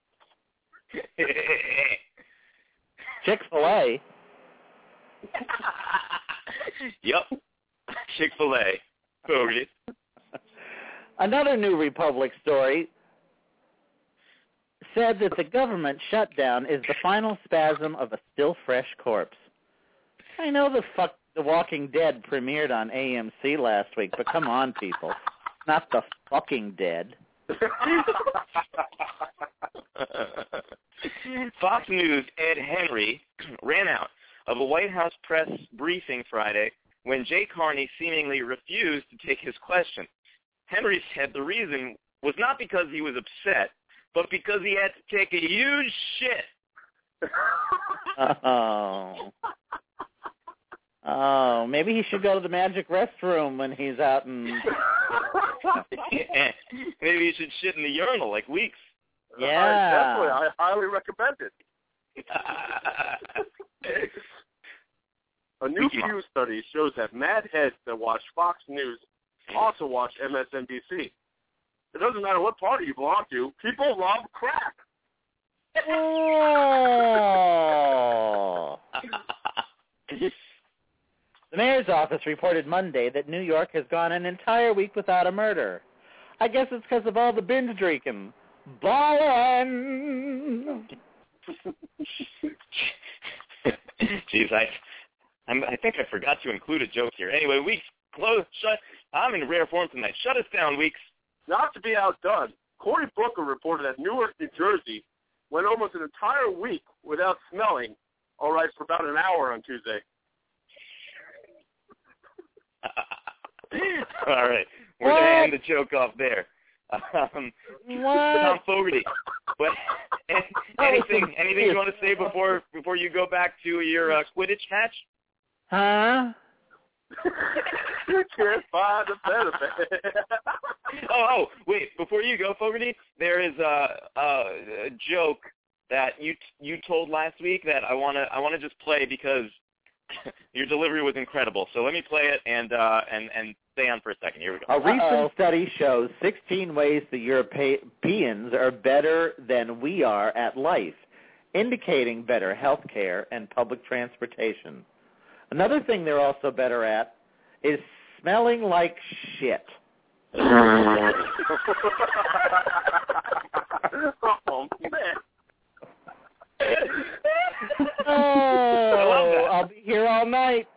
Chick-fil-A. yep. Chick-fil-A. Another New Republic story said that the government shutdown is the final spasm of a still fresh corpse. I know the fuck The Walking Dead premiered on AMC last week, but come on, people. Not the fucking dead. Fox News' Ed Henry ran out of a White House press briefing Friday when Jay Carney seemingly refused to take his question. Henry said the reason was not because he was upset, but because he had to take a huge shit. Oh. Oh, maybe he should go to the magic restroom when he's out Maybe you should shit in the urinal like weeks. I, yeah. definitely, I highly recommend it. A new Pew study shows that mad heads that watch Fox News also watch MSNBC. It doesn't matter what party you belong to. People love crack. Oh. The mayor's office reported Monday that New York has gone an entire week without a murder. I guess it's because of all the binge drinking. Ballin'. Jeez, I, I'm, I think I forgot to include a joke here. Anyway, Weeks, close, shut. I'm in rare form tonight. Shut us down, Weeks. Not to be outdone, Cory Booker reported that Newark, New Jersey, went almost an entire week without smelling. All right, for about an hour on Tuesday. All right, we're gonna end the joke off there. Um, Tom Fogarty, But anything? Anything you want to say before before you go back to your uh, Quidditch match? Huh? you can't find a better man. Oh, oh, wait! Before you go, Fogarty, there is a, a, a joke that you you told last week that I wanna I wanna just play because your delivery was incredible. So let me play it and uh, and and stay on for a second. Here we go. A recent Uh-oh. study shows 16 ways the Europeans are better than we are at life, indicating better health care and public transportation. Another thing they're also better at is smelling like shit. oh man. Oh, I'll be here all night.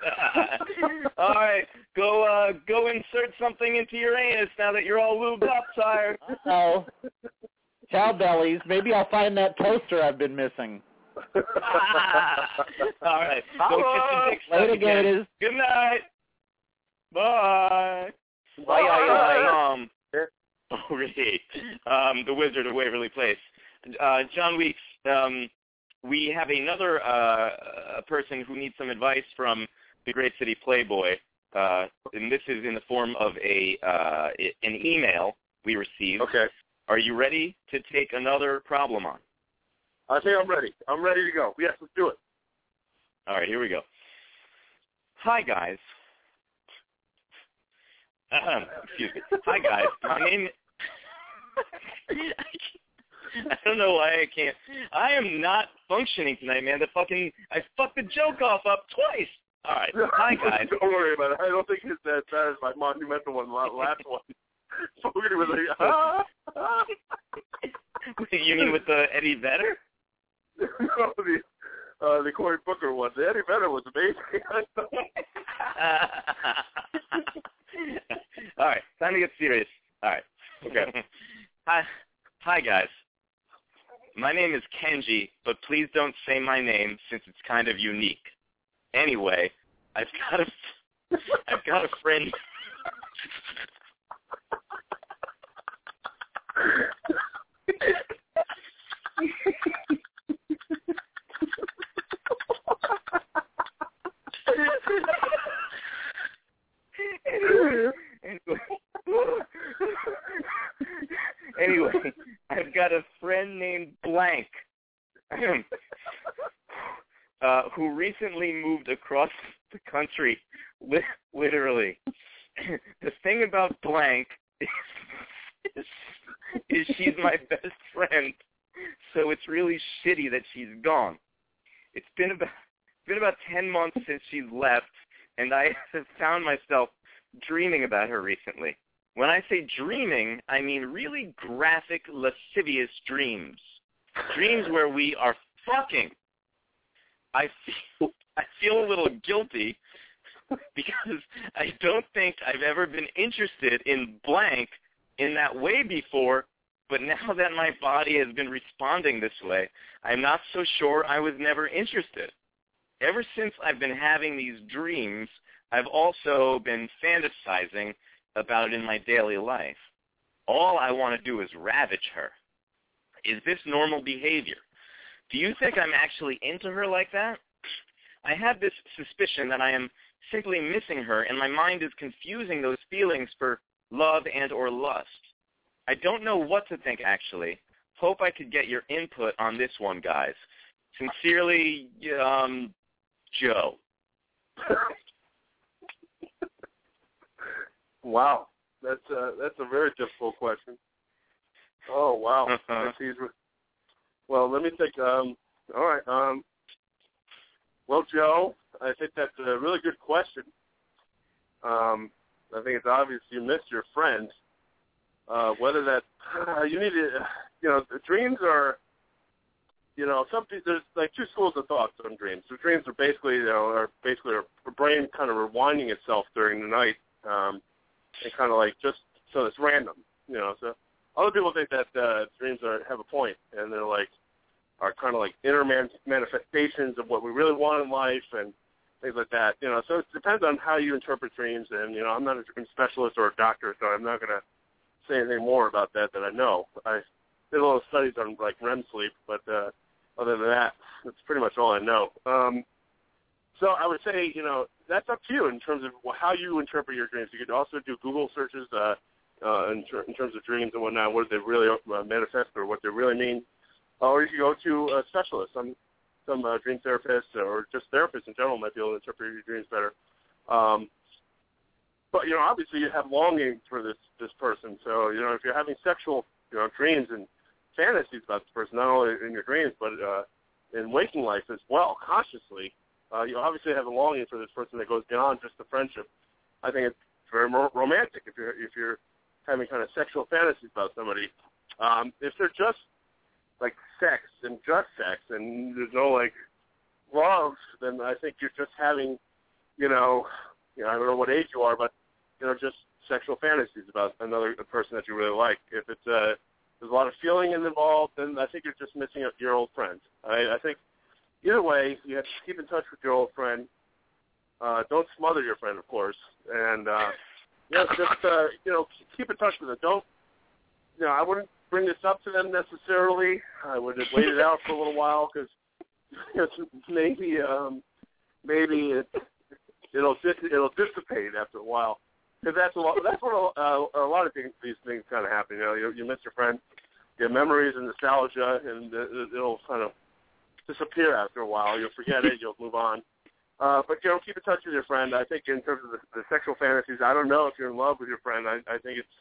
all right, go uh, go insert something into your anus now that you're all lubed up, sire. Oh, ciao bellies. Maybe I'll find that toaster I've been missing. all right, go get your dick Later, again. Gators. Good night. Bye. Bye, bye, bye. Um, oh, great. Um, the Wizard of Waverly Place. Uh, John Weeks, um, we have another uh, uh, person who needs some advice from the Great City Playboy, uh, and this is in the form of a uh, i- an email we received. Okay. Are you ready to take another problem on? I think I'm ready. I'm ready to go. Yes, let's do it. All right, here we go. Hi, guys. Excuse me. Hi, guys. My name. I don't know why I can't. I am not functioning tonight, man. The fucking I fucked the joke off up twice. All right. Hi, guys. don't worry about it. I don't think it's that bad as my monumental one, la- last one. Fogarty was like, ah, ah. you mean with the Eddie Vedder? no, the, uh, the Cory Booker one. The Eddie Vedder was amazing. All right, time to get serious. All right. Okay. Hi, hi guys. My name is Kenji, but please don't say my name since it's kind of unique. Anyway, I've got a, I've got a friend. anyway, I've got a friend named Blank uh, who recently moved across the country, li- literally. the thing about Blank is, is, is she's my best friend, so it's really shitty that she's gone. It's been about it's been about ten months since she's left, and I have found myself dreaming about her recently. When I say dreaming, I mean really graphic, lascivious dreams. Dreams where we are fucking. I feel I feel a little guilty because I don't think I've ever been interested in blank in that way before, but now that my body has been responding this way, I'm not so sure I was never interested. Ever since I've been having these dreams, I've also been fantasizing about in my daily life. All I want to do is ravage her. Is this normal behavior? Do you think I'm actually into her like that? I have this suspicion that I am simply missing her and my mind is confusing those feelings for love and or lust. I don't know what to think actually. Hope I could get your input on this one, guys. Sincerely, um, Joe. wow, that's uh, that's a very difficult question. Oh wow, Uh-huh. Well, let me think. Um, all right. Um, well, Joe, I think that's a really good question. Um, I think it's obvious you miss your friend. Uh, whether that uh, you need to, you know, the dreams are, you know, some there's like two schools of thoughts on dreams. So dreams are basically, you know, are basically our brain kind of rewinding itself during the night, um, and kind of like just so it's random, you know. So other people think that uh, dreams are have a point, and they're like are kind of like inner man- manifestations of what we really want in life and things like that. You know, so it depends on how you interpret dreams. And you know, I'm not a dream specialist or a doctor, so I'm not to say anything more about that than I know. I did a lot of studies on like REM sleep, but uh, other than that, that's pretty much all I know. Um, so I would say, you know, that's up to you in terms of how you interpret your dreams. You could also do Google searches uh, uh, in, ter- in terms of dreams and whatnot, what they really uh, manifest or what they really mean. Or you could go to a specialist. Some some uh, dream therapists or just therapists in general might be able to interpret your dreams better. Um, but you know, obviously, you have longing for this this person. So you know, if you're having sexual you know dreams and fantasies about this person, not only in your dreams but uh, in waking life as well, consciously, uh, you obviously have a longing for this person that goes beyond just the friendship. I think it's very romantic if you're if you're having kind of sexual fantasies about somebody. Um, if they're just like sex and just sex and there's no like love, then I think you're just having, you know, you know, I don't know what age you are, but you know, just sexual fantasies about another person that you really like. If it's uh, there's a lot of feeling involved, then I think you're just missing your old friend. I, I think either way, you have to keep in touch with your old friend. Uh, don't smother your friend, of course, and uh, you know, just uh, you know, keep in touch with them. Don't, you know, I wouldn't bring this up to them necessarily. I would have waited out for a little while because maybe, um, maybe it, it'll it'll dissipate after a while. Because that's a lot. That's what a, uh, a lot of things, these things kind of happen. You know, you, you miss your friend, your memories and nostalgia, and it'll kind of disappear after a while. You'll forget it. You'll move on. Uh, but you know, keep in touch with your friend. I think in terms of the, the sexual fantasies, I don't know if you're in love with your friend. I, I think it's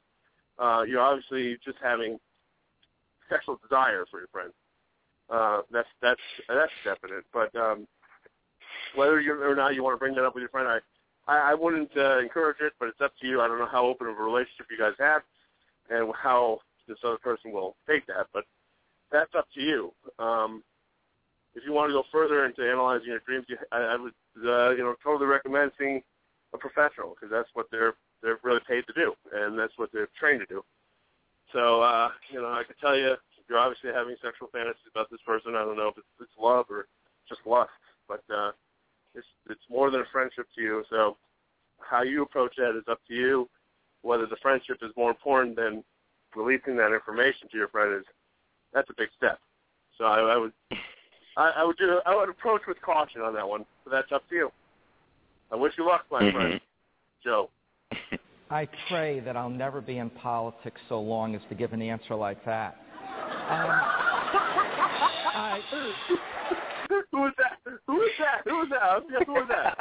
uh, you're obviously just having sexual desire for your friend. Uh, that's that's that's definite. But um, whether you or not you want to bring that up with your friend, I I, I wouldn't uh, encourage it. But it's up to you. I don't know how open of a relationship you guys have, and how this other person will take that. But that's up to you. Um, if you want to go further into analyzing your dreams, you, I, I would, uh, you know, totally recommend seeing a professional because that's what they're they're really paid to do, and that's what they're trained to do. So, uh, you know, I can tell you, you're obviously having sexual fantasies about this person. I don't know if it's, it's love or just lust, but uh, it's it's more than a friendship to you. So, how you approach that is up to you. Whether the friendship is more important than releasing that information to your friend is that's a big step. So I, I would I, I would do I would approach with caution on that one, but that's up to you. I wish you luck, my mm-hmm. friend, Joe. I pray that I'll never be in politics so long as to give an answer like that. Um, I, who is that? Who is that? Who is that? Guess who is that?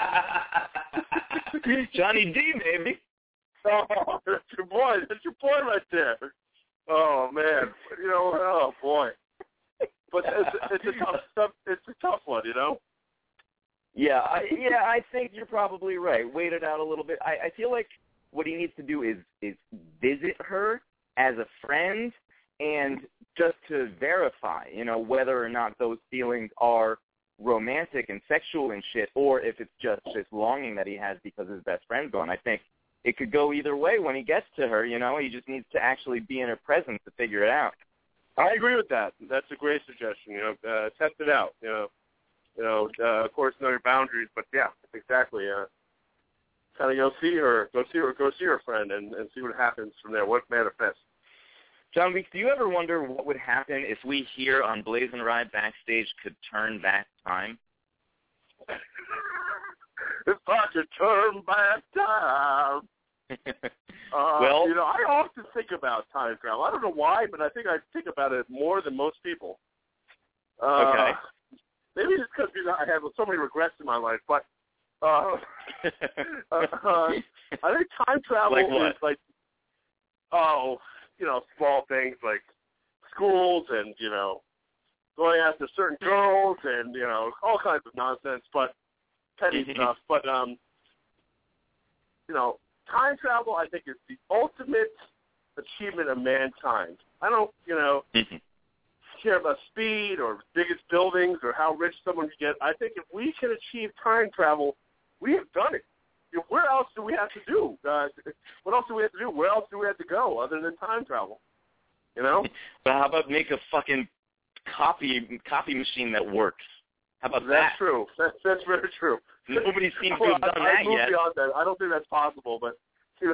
Johnny D, maybe. Oh, that's your boy. That's your boy right there. Oh man, you know, what? oh boy. But it's, it's a tough, it's a tough one, you know. Yeah, I, yeah, I think you're probably right. Wait it out a little bit. I, I feel like what he needs to do is is visit her as a friend and just to verify, you know, whether or not those feelings are romantic and sexual and shit, or if it's just this longing that he has because his best friend's gone. I think it could go either way when he gets to her. You know, he just needs to actually be in her presence to figure it out. I agree with that. That's a great suggestion. You know, uh, test it out. You know, you know, uh, of course, know your boundaries, but yeah, exactly. Uh, kind of go see her, go see her, go see her friend, and, and see what happens from there. What manifests. John Weeks, do you ever wonder what would happen if we here on BlazinRy backstage could turn back time? if I could turn back time. uh, well, you know, I often think about time travel. I don't know why, but I think I think about it more than most people. Uh, okay. Maybe it's because I have so many regrets in my life, but uh, uh, uh, I think time travel like what? is like, oh, you know, small things like schools and you know, going after certain girls and you know, all kinds of nonsense, but petty stuff. But um, you know, time travel I think is the ultimate achievement of mankind. I don't, you know, Mhm. care about speed or biggest buildings or how rich someone can get. I think if we can achieve time travel, we have done it. You know, where else do we have to do? Uh, what else do we have to do? Where else do we have to go other than time travel? You know? But how about make a fucking copy copy machine that works? How about That's that? true. That's that's very true. Nobody seems to Well, have done I, that I yet. beyond that. I don't think that's possible, but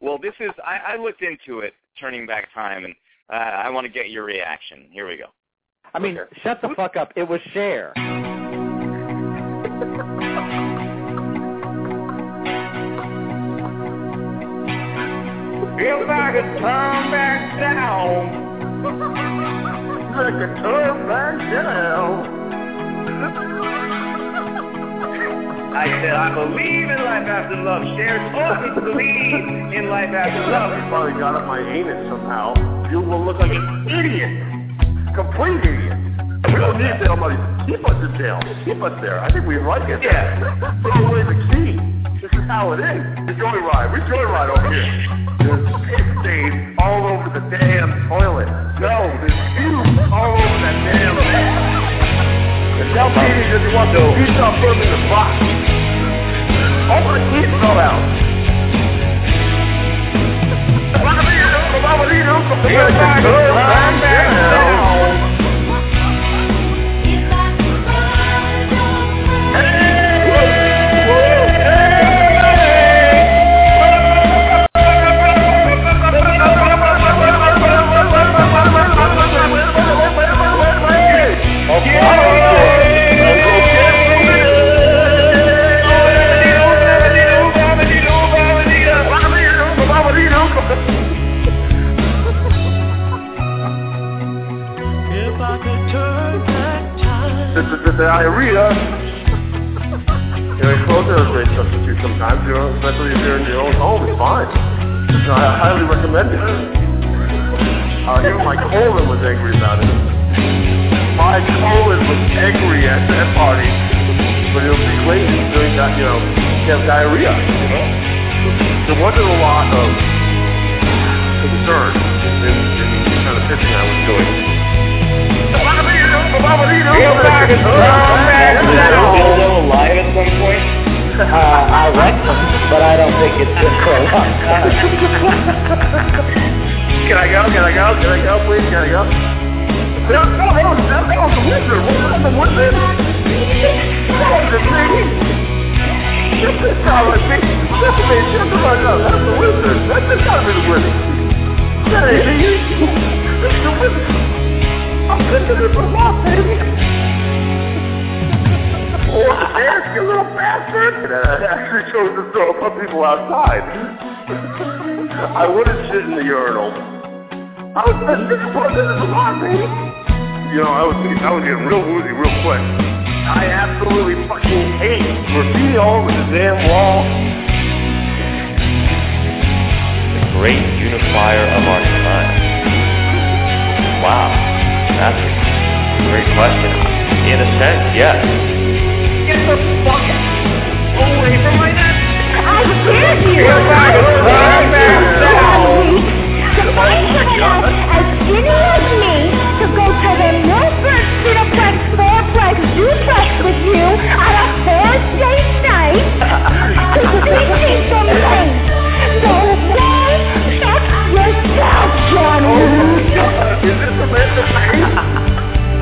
well, this is I, I looked into it, turning back time, and uh, I want to get your reaction. Here we go. I mean, Okay. shut the fuck up. It was Cher. If I could turn back down, I could turn back down. I said I believe in life after love. Cher taught me to believe in life after love. You probably got up my anus somehow. You will look like an idiot. Complete idiot. We don't need somebody to keep us in jail. Keep us there. I think we like it. Yeah. Throw away the key. This is how it is. The joyride. We joyride over here. There's piss stains all over the damn toilet. No, there's fumes all over that damn thing. And tell Petey that he wants to pizza from in the box. All my teeth fell out. I could turn back down. Diarrhea you know, clothes are a great substitute sometimes, you know, especially if you're in your own home, it's fine. Know, I highly recommend it. Uh, even my colon was angry about it. My colon was angry at that party. But it'll be great doing that, you know, you have diarrhea, you know? There wasn't a lot of concern in, in the kind of pitching I was doing. Alive at? Uh, I like them, but I don't think it's long time. Can I go? Can I go? Can I go, please? Can I go? No, no, no, that, was a wizard. That. This is how I think. That's me. Shut the fuck up. That's the wizard. That's just the wizard. That. That's the wizard. From my baby. You bastard! And I actually chose to throw up on people outside. I wouldn't shit in the urinal. I was just disappointed in the lawn, baby. You know, I was I was getting real woozy real quick. I absolutely fucking hate graffiti all over the damn wall. the great unifier of our time? Wow, that's a great question. In a sense, yes. Get the fuck away from my neck! I dare you! I could turn back down. To find someone else as skinny as me to go to the Milford Cineplex Fourplex Duplex with you on a Thursday night to see some things. So why check yourself, Johnny? Is this a thing?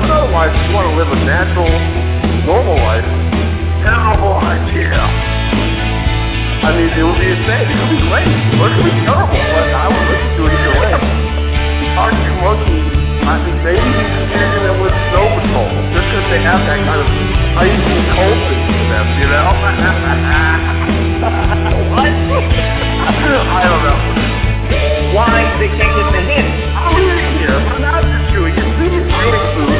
But otherwise, you want to live a natural, normal life, terrible idea. I mean, it would be insane. It would be great. It would be terrible, but I would listen to it either way. Arctic Monkey, I think maybe you be using it with Snow Patrol, just because they have that kind of icy coldness to them, you know? what? I don't know. Why they can't get the hint? I'm eating here. I'm not just chewing. You see me eating food.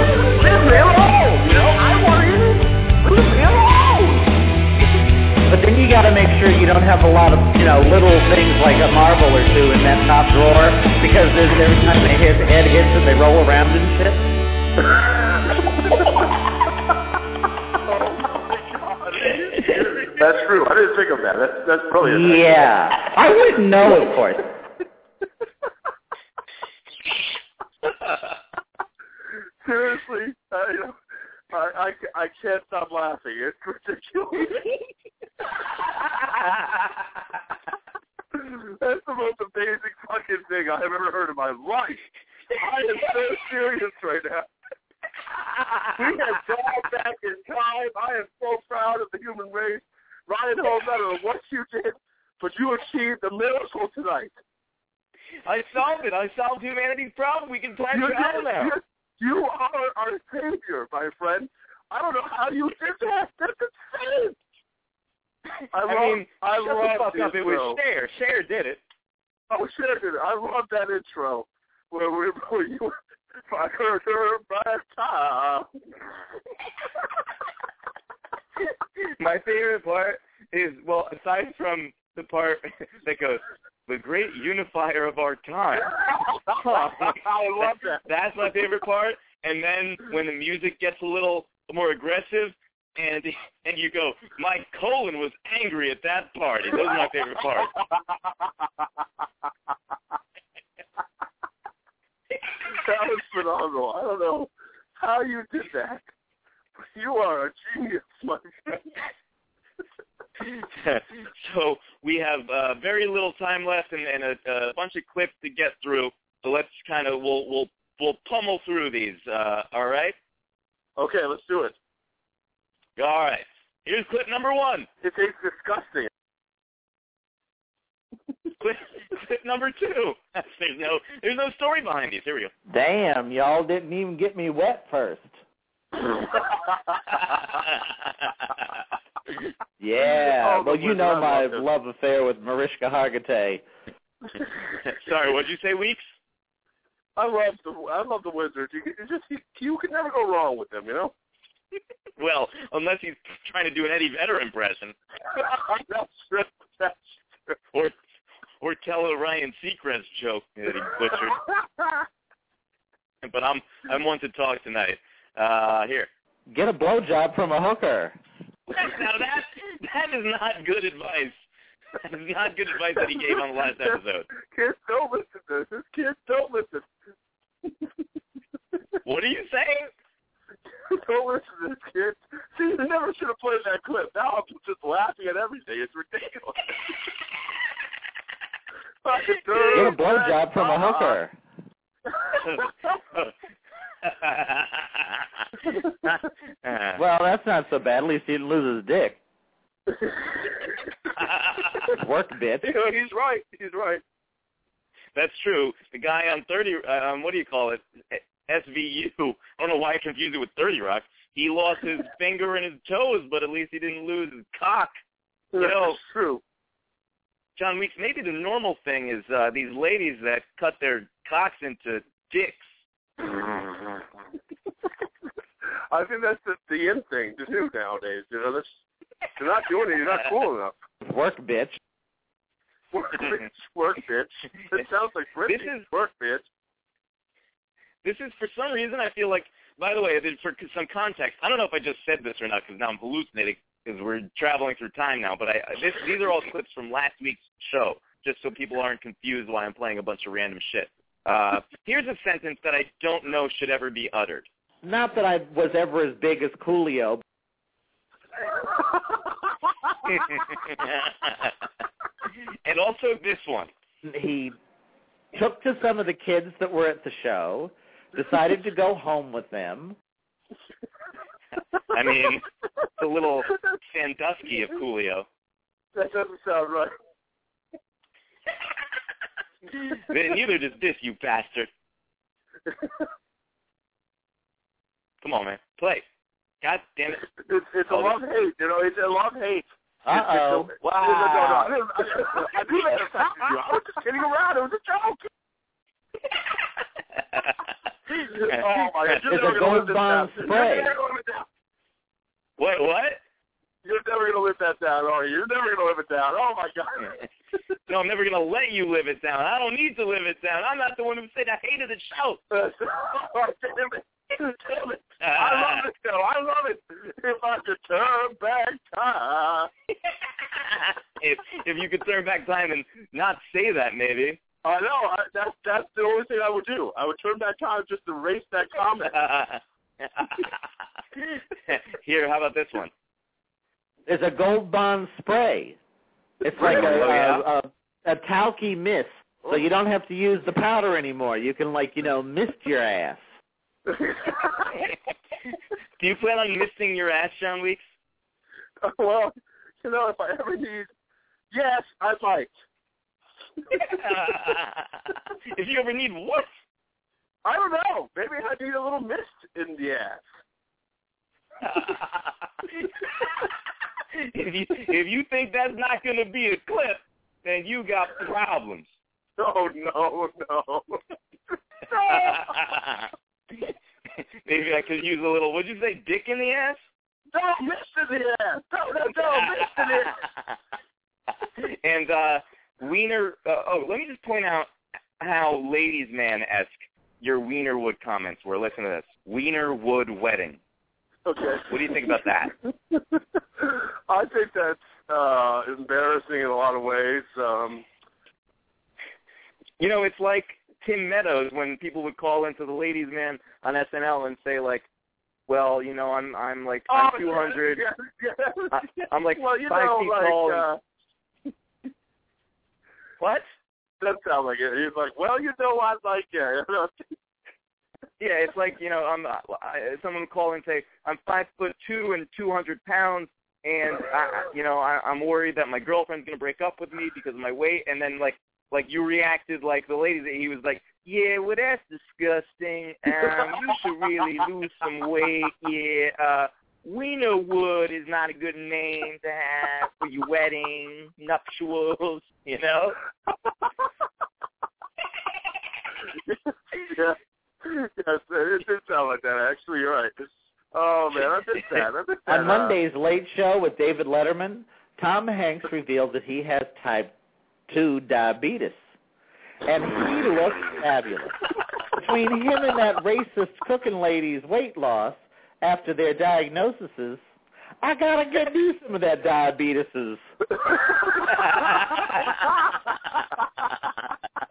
Then you got to make sure you don't have a lot of, you know, little things like a marble or two in that top drawer because there's every time they hit, head hits and they roll around and shit. That's true. I didn't think of that. That's that's brilliant. Yeah, I wouldn't know, of course. Seriously, I, I, I, I can't stop laughing. It's ridiculous. That's the most amazing fucking thing I have ever heard in my life. I am so serious right now. We have gone back in time. I am so proud of the human race. Ryan Holmes, I don't know what you did, but you achieved a miracle tonight. I solved it. I solved humanity's problem. We can plan You, travel now. you, you are our savior, my friend. I don't know how you did that. That's insane. I, I love, mean, I shut the fuck up. It was Cher. Cher did it. Oh, Cher did it. I love that intro where, we, where you. I heard her back time. My favorite part is, well, aside from the part that goes, the great unifier of our time. I love that. That's my favorite part. And then when the music gets a little more aggressive, and and you go, my colon was angry at that party. Those are my favorite parts. that was phenomenal. I don't know how you did that. You are a genius, my friend. so we have uh, very little time left and, and a, a bunch of clips to get through. So let's kind of we'll we'll we'll pummel through these. Uh, all right. Okay, let's do it. All right. Here's clip number one. It tastes disgusting. Clip, clip number two. There's no there's no story behind these. Here we go. Damn, y'all didn't even get me wet first. Yeah, Oh, well, you know my love love affair with Mariska Hargitay. Sorry, what'd you say, Weeks? I love the I love the wizard. You, you just you, you can never go wrong with them, you know. Well, unless he's trying to do an Eddie Vedder impression, That's true. That's true. or or tell a Ryan Seacrest joke that he butchered. But I'm I'm one to talk tonight. Uh, here. Get a blowjob from a hooker. Now that that is not good advice. That is not good advice that he gave on the last episode. Kids don't listen to this. Kids don't listen. What are you saying? don't listen to this, kid. See, you never should have played that clip. Now I'm just laughing at everything. It's ridiculous. Get a dude. blowjob from a hooker. Well, that's not so bad. At least he didn't lose his dick. Work, bitch. You know, he's right. He's right. That's true. The guy on 30, um, what do you call it? SVU. I don't know why I confused it with 30 Rock. He lost his finger and his toes, but at least he didn't lose his cock. You know, That's true. John Weeks, maybe the normal thing is uh, these ladies that cut their cocks into dicks. I think that's the, the in thing to do nowadays. You know, that's, you're not doing it. You're not cool enough. Work, bitch. Work, bitch. Work, bitch. It sounds like British. This is- work, bitch. This is, for some reason, I feel like, by the way, for some context, I don't know if I just said this or not because now I'm hallucinating because we're traveling through time now, but I, this, these are all clips from last week's show, just so people aren't confused why I'm playing a bunch of random shit. Uh, here's a sentence that I don't know should ever be uttered. Not that I was ever as big as Coolio. and also this one. He took to some of the kids that were at the show, decided to go home with them. I mean, the little Sandusky of Coolio. That doesn't sound right. then Neither does this, you bastard. Come on, man. Play. God damn it. It's, it's a love hate. You know, it's a love hate. Uh-oh. Wow. No, no, no. I, didn't, I, I knew that affected you. I was just kidding around. It was a joke. oh my God! You're It's never a gonna live gold this down. spray. You're never gonna live it down. What? What? You're never gonna live that down, are you? You're never gonna live it down. Oh my God! no, I'm never gonna let you live it down. I don't need to live it down. I'm not the one who said I hated the show. oh, damn it! Damn it! I ah. love it though. I love it. If I could turn back time. if if you could turn back time and not say that, maybe. I know. I, that's that's the only thing I would do. I would turn back time just to erase that comment. Here, how about this one? It's a gold bond spray. It's like a, Oh, yeah? a, a, a talky mist. So So you don't have to use the powder anymore. You can like, you know, mist your ass. Do you plan on misting your ass, John Weeks? well, you know, if I ever need, yes, I might. if you ever need what? I don't know. Maybe I need a little mist in the ass. if you if you think that's not going to be a clip, then you got problems. Oh no, no. Maybe I could use a little. What'd you say? Dick in the ass? No, mist in the ass. No, no, no, mist in the ass. and uh Wiener. Uh, oh, let me just point out how ladies' man esque your Wienerwood comments were. Listen to this. Wienerwood wedding. Okay. What do you think about that? I think that's uh embarrassing in a lot of ways. Um You know, it's like Tim Meadows when people would call into the ladies' man on SNL and say like, "Well, you know, I'm I'm like I'm oh, 200. Yeah, yeah, I, I'm like well, you five know, feet like, tall." Uh, what? That sounds like it. He's like, "Well, you know, I like it." Yeah, it's like you know, I'm I, someone would call and say I'm five foot two and two hundred pounds, and I, you know I, I'm worried that my girlfriend's gonna break up with me because of my weight, and then like like you reacted like the lady that he was like, yeah, well that's disgusting. Um, you should really lose some weight. Yeah, uh, Wienerwood is not a good name to have for your wedding, nuptials. You know. yeah. Yes, it did sound like that. Actually, you're right. Oh man, I missed that. I missed that. On Monday's Late Show with David Letterman, Tom Hanks revealed that he has type 2 diabetes. And he looks fabulous. Between him and that racist cooking lady's weight loss after their diagnoses, I gotta get you some of that diabetes. that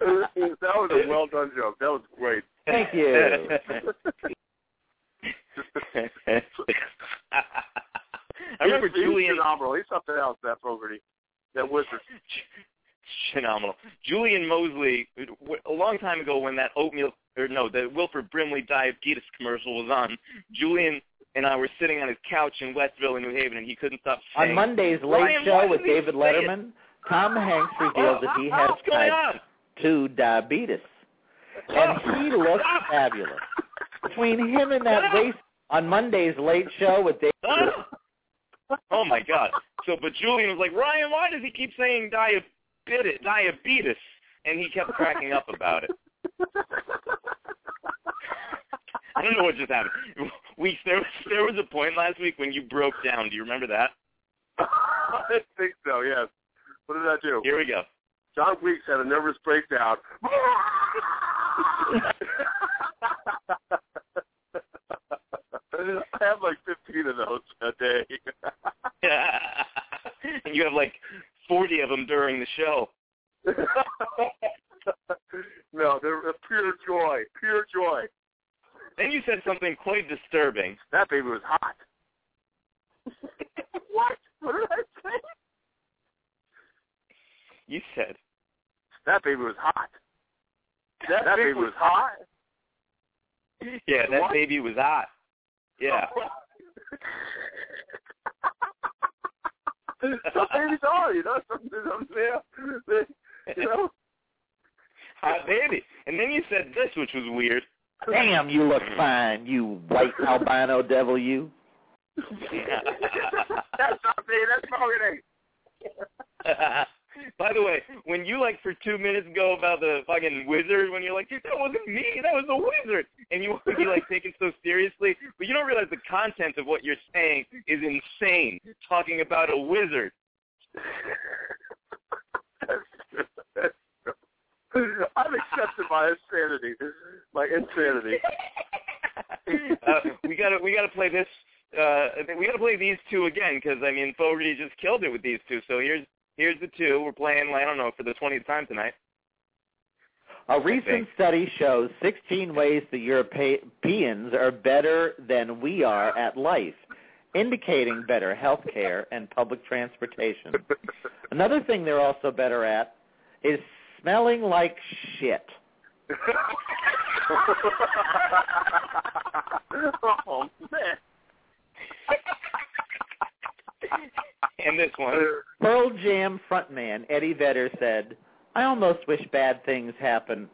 was a well done joke. That was great. Thank you. I remember he's, Julian. He's. He's something else. That Fogarty, that wizard. Phenomenal. Julian Mosley, a long time ago when that oatmeal, or no, the Wilford Brimley diabetes commercial was on, Julian and I were sitting on his couch in Westville in New Haven, and he couldn't stop saying. On Monday's Late Show with David Letterman, Tom Hanks revealed that he has type on? 2 diabetes. And he looks fabulous. Between him and that race on Monday's Late Show with David oh my God! So, but Julian was like, Ryan, why does he keep saying diabetes? Bit it, diabetes, and he kept cracking up about it. I don't know what just happened. Weeks there was there was a point last week when you broke down. Do you remember that? I think so. Yes. What did I do? Here we go. John Weeks had a nervous breakdown. I have like 15 of those a day. yeah. and you have like 40 of them during the show. no, they're a pure joy, pure joy. Then you said something quite disturbing. That baby was hot. what? What did I say? You said that baby was hot. That, that baby was hot. Yeah, that What? baby was hot. Yeah. Some babies are, you know. Some, some they, they, you know. Hot baby. And then you said this, which was weird. Damn, you look fine, you white albino devil, you. that's not me. That's Fogarty. By the way, when you like for two minutes go about the fucking wizard, when you're like, dude, that wasn't me, that was the wizard, and you want to be like taken so seriously, but you don't realize the content of what you're saying is insane. Talking about a wizard. I've accepted my insanity, my insanity. uh, we gotta we gotta play this. Uh, we gotta play these two again because I mean Fogarty just killed it with these two. So here's here's the two we're playing. I don't know for the twentieth time tonight. A recent study shows 16 ways the Europeans are better than we are at life, indicating better health care and public transportation. Another thing they're also better at is smelling like shit. oh man. and this one. Pearl Jam frontman Eddie Vedder said, I almost wish bad things happen.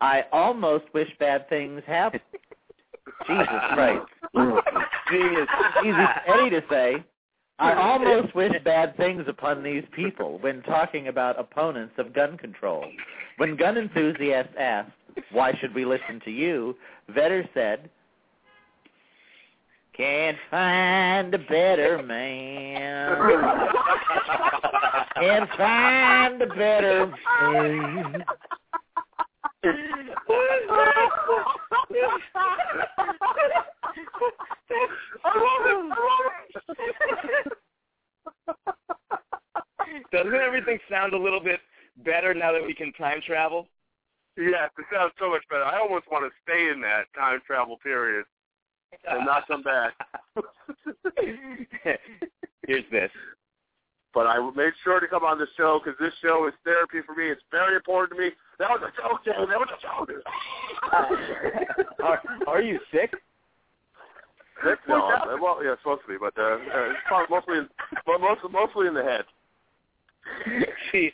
I almost wish bad things happen. Jesus Christ. Jesus. Easy Eddie to say. I almost wish bad things upon these people when talking about opponents of gun control. When gun enthusiasts asked, why should we listen to you? Vedder said, can't find a better man. Can't find a better man. Doesn't everything sound a little bit better now that we can time travel? Yes, it sounds so much better. I almost want to stay in that time travel period and not come back. Here's this. But I made sure to come on the show because this show is therapy for me. It's very important to me. That was a joke, Jay. That was a joke. are, are you sick? Sick? No, I'm, well, yeah, supposed to be, but uh, uh, it's mostly, in, well, mostly, mostly in the head. See,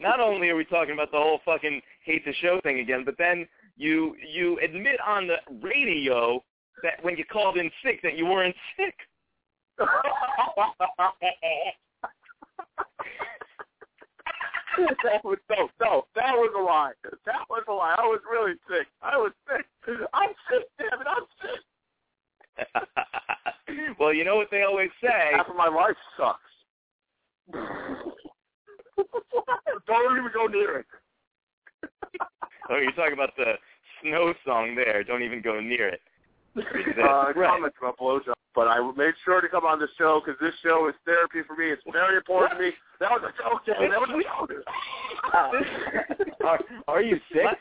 not only are we talking about the whole fucking hate the show thing again, but then you you admit on the radio that when you called in sick that you weren't sick. that was no, no, that was a lie. That was a lie. I was really sick. I was sick. I'm sick, damn it, I'm sick. well, you know what they always say. Half of my life sucks. Don't even go near it. oh, you're talking about the snow song there. Don't even go near it. Uh, comments about blowjob. But I made sure to come on the show because this show is therapy for me. It's very important to me. That was a joke, Jay. That was a joke. are, are you sick?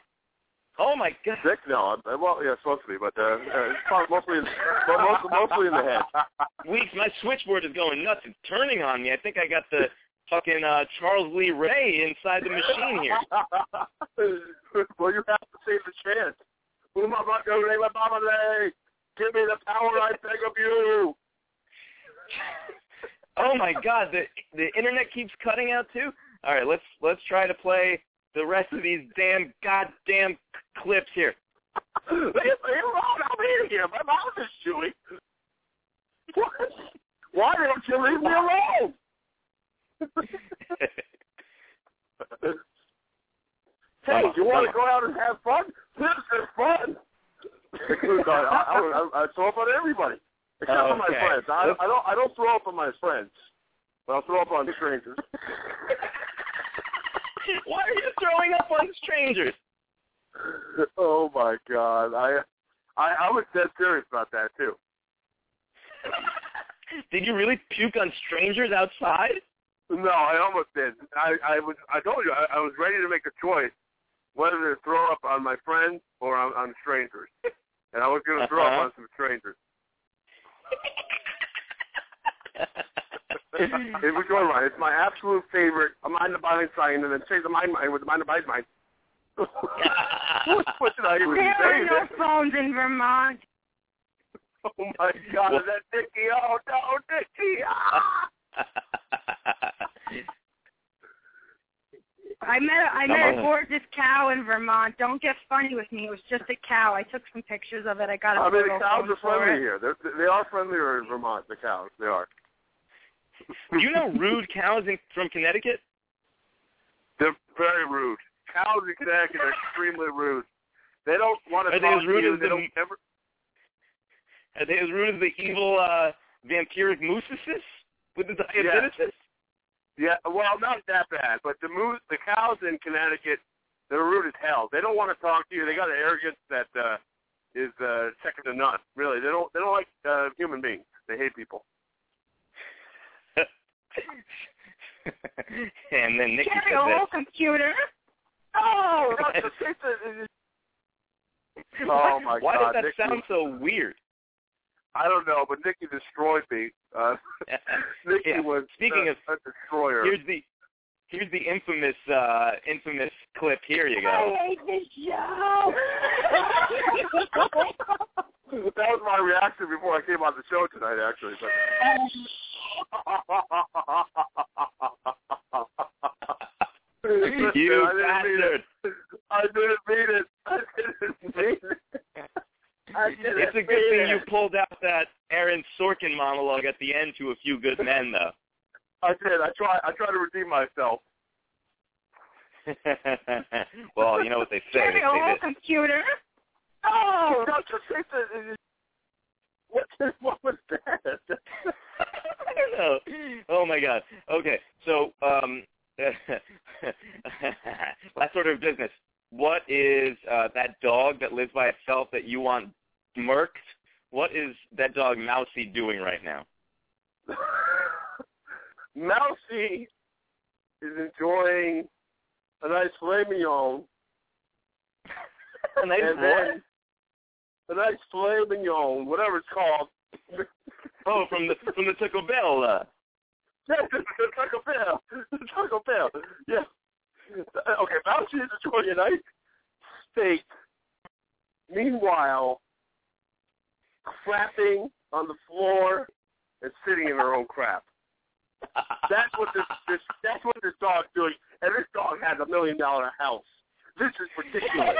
Oh my god. Sick? No. I'm, well, yeah, supposed to be, but uh, uh, it's probably mostly, in, well, mostly, mostly in the head. Weeks, my switchboard is going nuts. It's turning on me. I think I got the fucking uh, Charles Lee Ray inside the machine here. well, you have to save the chance. Who am I about to name my mama Ray? Give me the power I beg of you. oh my god, the the internet keeps cutting out too. All right, let's let's try to play the rest of these damn goddamn clips here. Leave me alone! I'm eating here. My mouth is chewing. What? Why don't you leave me alone? hey, you want to go out and have fun? This is fun. I, I, I, I throw up on everybody except Oh, for my friends. I, I don't. I don't throw up on my friends, but I'll throw up on strangers. Why are you throwing up on strangers? oh my god! I, I, I was dead serious about that too. Did you really puke on strangers outside? No, I almost did. I, I was. I told you. I, I was ready to make a choice whether to throw up on my friends or on, on strangers, and I was going to throw Uh-huh. up on some strangers. it was going right. It's my absolute favorite. A mind the body sign, and then say the mind mind with the mind the body mind. what, what did I even There say? are no phones in Vermont. Oh my God! Well- Is that Dickie? Oh no, Dickie! Ah! I met a, I met a gorgeous cow in Vermont. Don't get funny with me. It was just a cow. I took some pictures of it. I got a I mean, the photo cows are friendly it. here. They're, they are friendlier in Vermont. The cows, they are. you know rude cows in, from Connecticut? They're very rude. Cows in Connecticut are extremely rude. They don't want to Are they talk as rude to you. as They the- don't ever. Are they as rude as the evil uh, vampiric mooseses with the diabetes? Yeah, well, not that bad, but the moose, the cows in Connecticut, they're rude as hell. They don't want to talk to you. They got an arrogance that uh, is uh, second to none. Really, they don't. They don't like uh, human beings. They hate people. and then Nikki Carry said a whole this. computer. Oh, that's the thing that- Oh my Why God! does that Nikki, sound so weird? I don't know, but Nikki destroyed me. Uh, Nikki Yeah, was speaking uh, of- a destroyer. Here's the here's the infamous uh infamous clip. Here you go. I hate this show. that was my reaction before I came on the show tonight, actually. But You I didn't mean bastard. it. I didn't mean it. I didn't mean it. I didn't It's a good mean thing you pulled out that Aaron Sorkin monologue at the end to a few good men, though. I did. I try. I try to redeem myself. well, you know what they say. They say computer. Oh, no, just say the- What? What was that? I don't know. Oh my god. Okay, so um, last order of business. What is uh, that dog that lives by itself that you want murked? What is that dog Mousy doing right now? Mousy is enjoying a nice filet mignon. A nice and what? a nice filet mignon, whatever it's called. Oh, from the from the Taco Bell. Uh, Yeah, the Taco Bell. The Taco Bell. Yeah. Okay, Mousy is enjoying a nice steak. Meanwhile, crapping on the floor and sitting in her own crap. That's what this, this that's what this dog's doing. And this dog has a million dollar house. This is ridiculous.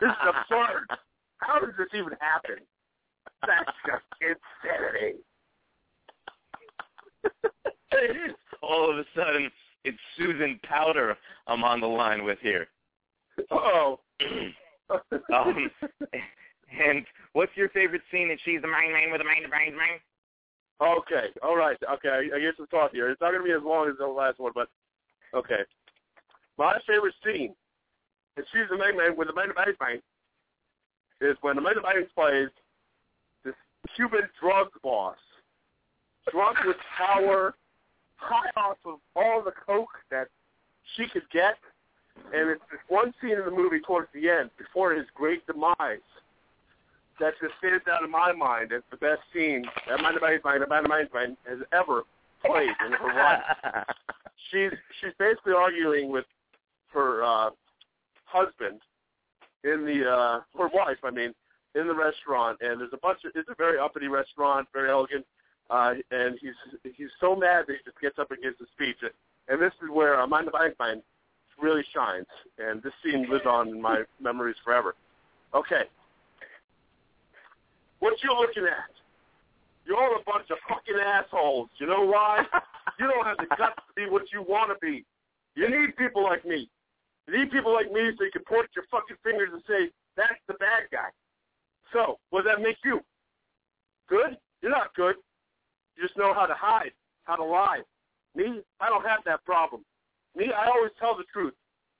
this is absurd. How does this even happen? That's just insanity. All of a sudden, it's Susan Powter I'm on the line with here. Oh. um, and what's your favorite scene in She's the Main Man with a Main Brain Man? Okay, all right. Okay, I, I guess we'll talk here. It's not going to be as long as the last one, but okay. My favorite scene in She's the Main Man with the Main Bang Bang is when the Main Bang plays this Cuban drug boss, drunk with power, high off of all the coke that she could get, and it's this one scene in the movie towards the end, before his great demise, that just stands out in my mind as the best scene that Amanda Bang Amanda Bang has ever played in her life. She's she's basically arguing with her uh, husband in the uh, her wife, I mean, in the restaurant, and there's a bunch of it's a very uppity restaurant, very elegant, uh, and he's he's so mad that he just gets up and gives a speech, and this is where Amanda Bang really shines, and this scene lives on in my memories forever. Okay, what you looking at? You're all a bunch of fucking assholes. You know why? you don't have the guts to be what you want to be. You need people like me. You need people like me so you can point your fucking fingers and say, that's the bad guy. So, what does that make you? Good? You're not good. You just know how to hide, how to lie. Me, I don't have that problem. Me, I always tell the truth,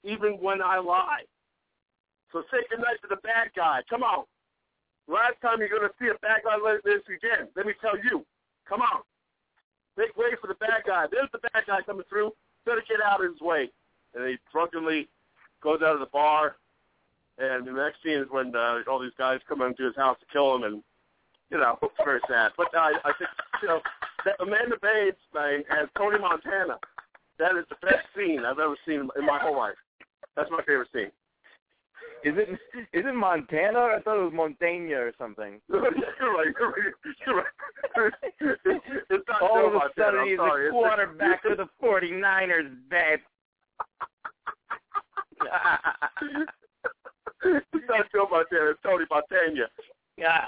even when I lie. So say goodnight to the bad guy. Come on. Last time you're going to see a bad guy like this again, let me tell you. Come on. Make way for the bad guy. There's the bad guy coming through. Better get out of his way. And he drunkenly goes out of the bar. And the next scene is when uh, all these guys come into his house to kill him. And, you know, it's very sad. But uh, I think, you know, that Amanda Bates thing as Tony Montana, that is the best scene I've ever seen in my whole life. That's my favorite scene. Is it is it Montana? I thought it was Montaigne or something. you're right. You're right. You're right. it's not All Joe of a Montana, sudden, I'm he's sorry. a quarterback for the 49ers, babe. it's not Joe Montana. It's Tony Montana. Yeah.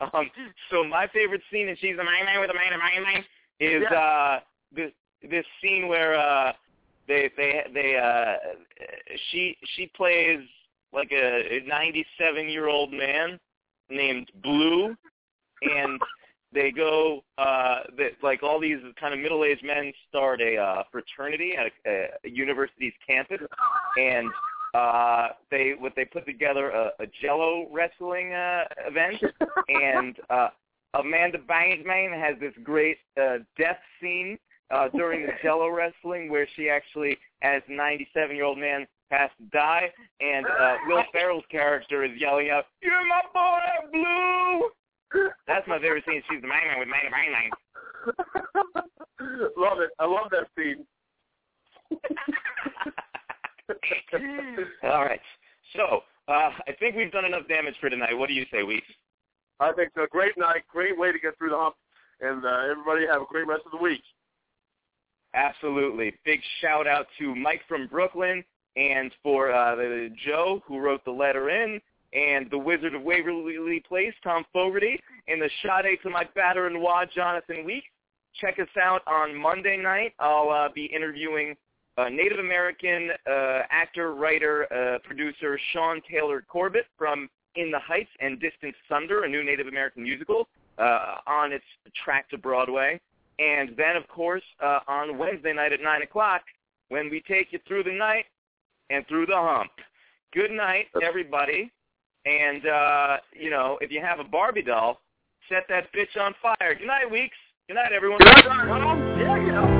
um, so my favorite scene in She's a Main Man with a Man Man Man is Yeah. uh this this scene where uh they they they uh she she plays like a 97 year old man named Blue and they go uh that like all these kind of middle aged men start a uh fraternity at a, a university's campus and uh they what they put together a, a jello wrestling uh event and uh Amanda Bangsman has this great uh death scene uh during the jello wrestling where she actually as a 97 year old man has to die and uh Will Ferrell's character is yelling out you're my boy blue that's my favorite scene she's the man with man Bang love it. I love that scene. All right. So uh, I think we've done enough damage for tonight. What do you say, Weeks? I think so. Great night. Great way to get through the hump. And uh, everybody have a great rest of the week. Absolutely. Big shout out to Mike from Brooklyn and for uh, Joe who wrote the letter in and the Wizard of Waverly Place, Tom Fogarty, and the Sade to my batter and wad, Jonathan Weeks. Check us out on Monday night. I'll uh, be interviewing uh, Native American uh, actor, writer, uh, producer Sean Taylor Corbett from In the Heights and Distant Thunder, a new Native American musical uh, on its track to Broadway. And then, of course, uh, on Wednesday night at 9 o'clock, when we take you through the night and through the hump. Good night, everybody. And, uh, you know, if you have a Barbie doll, set that bitch on fire. Good night, Weeks. Good night, everyone. Good night.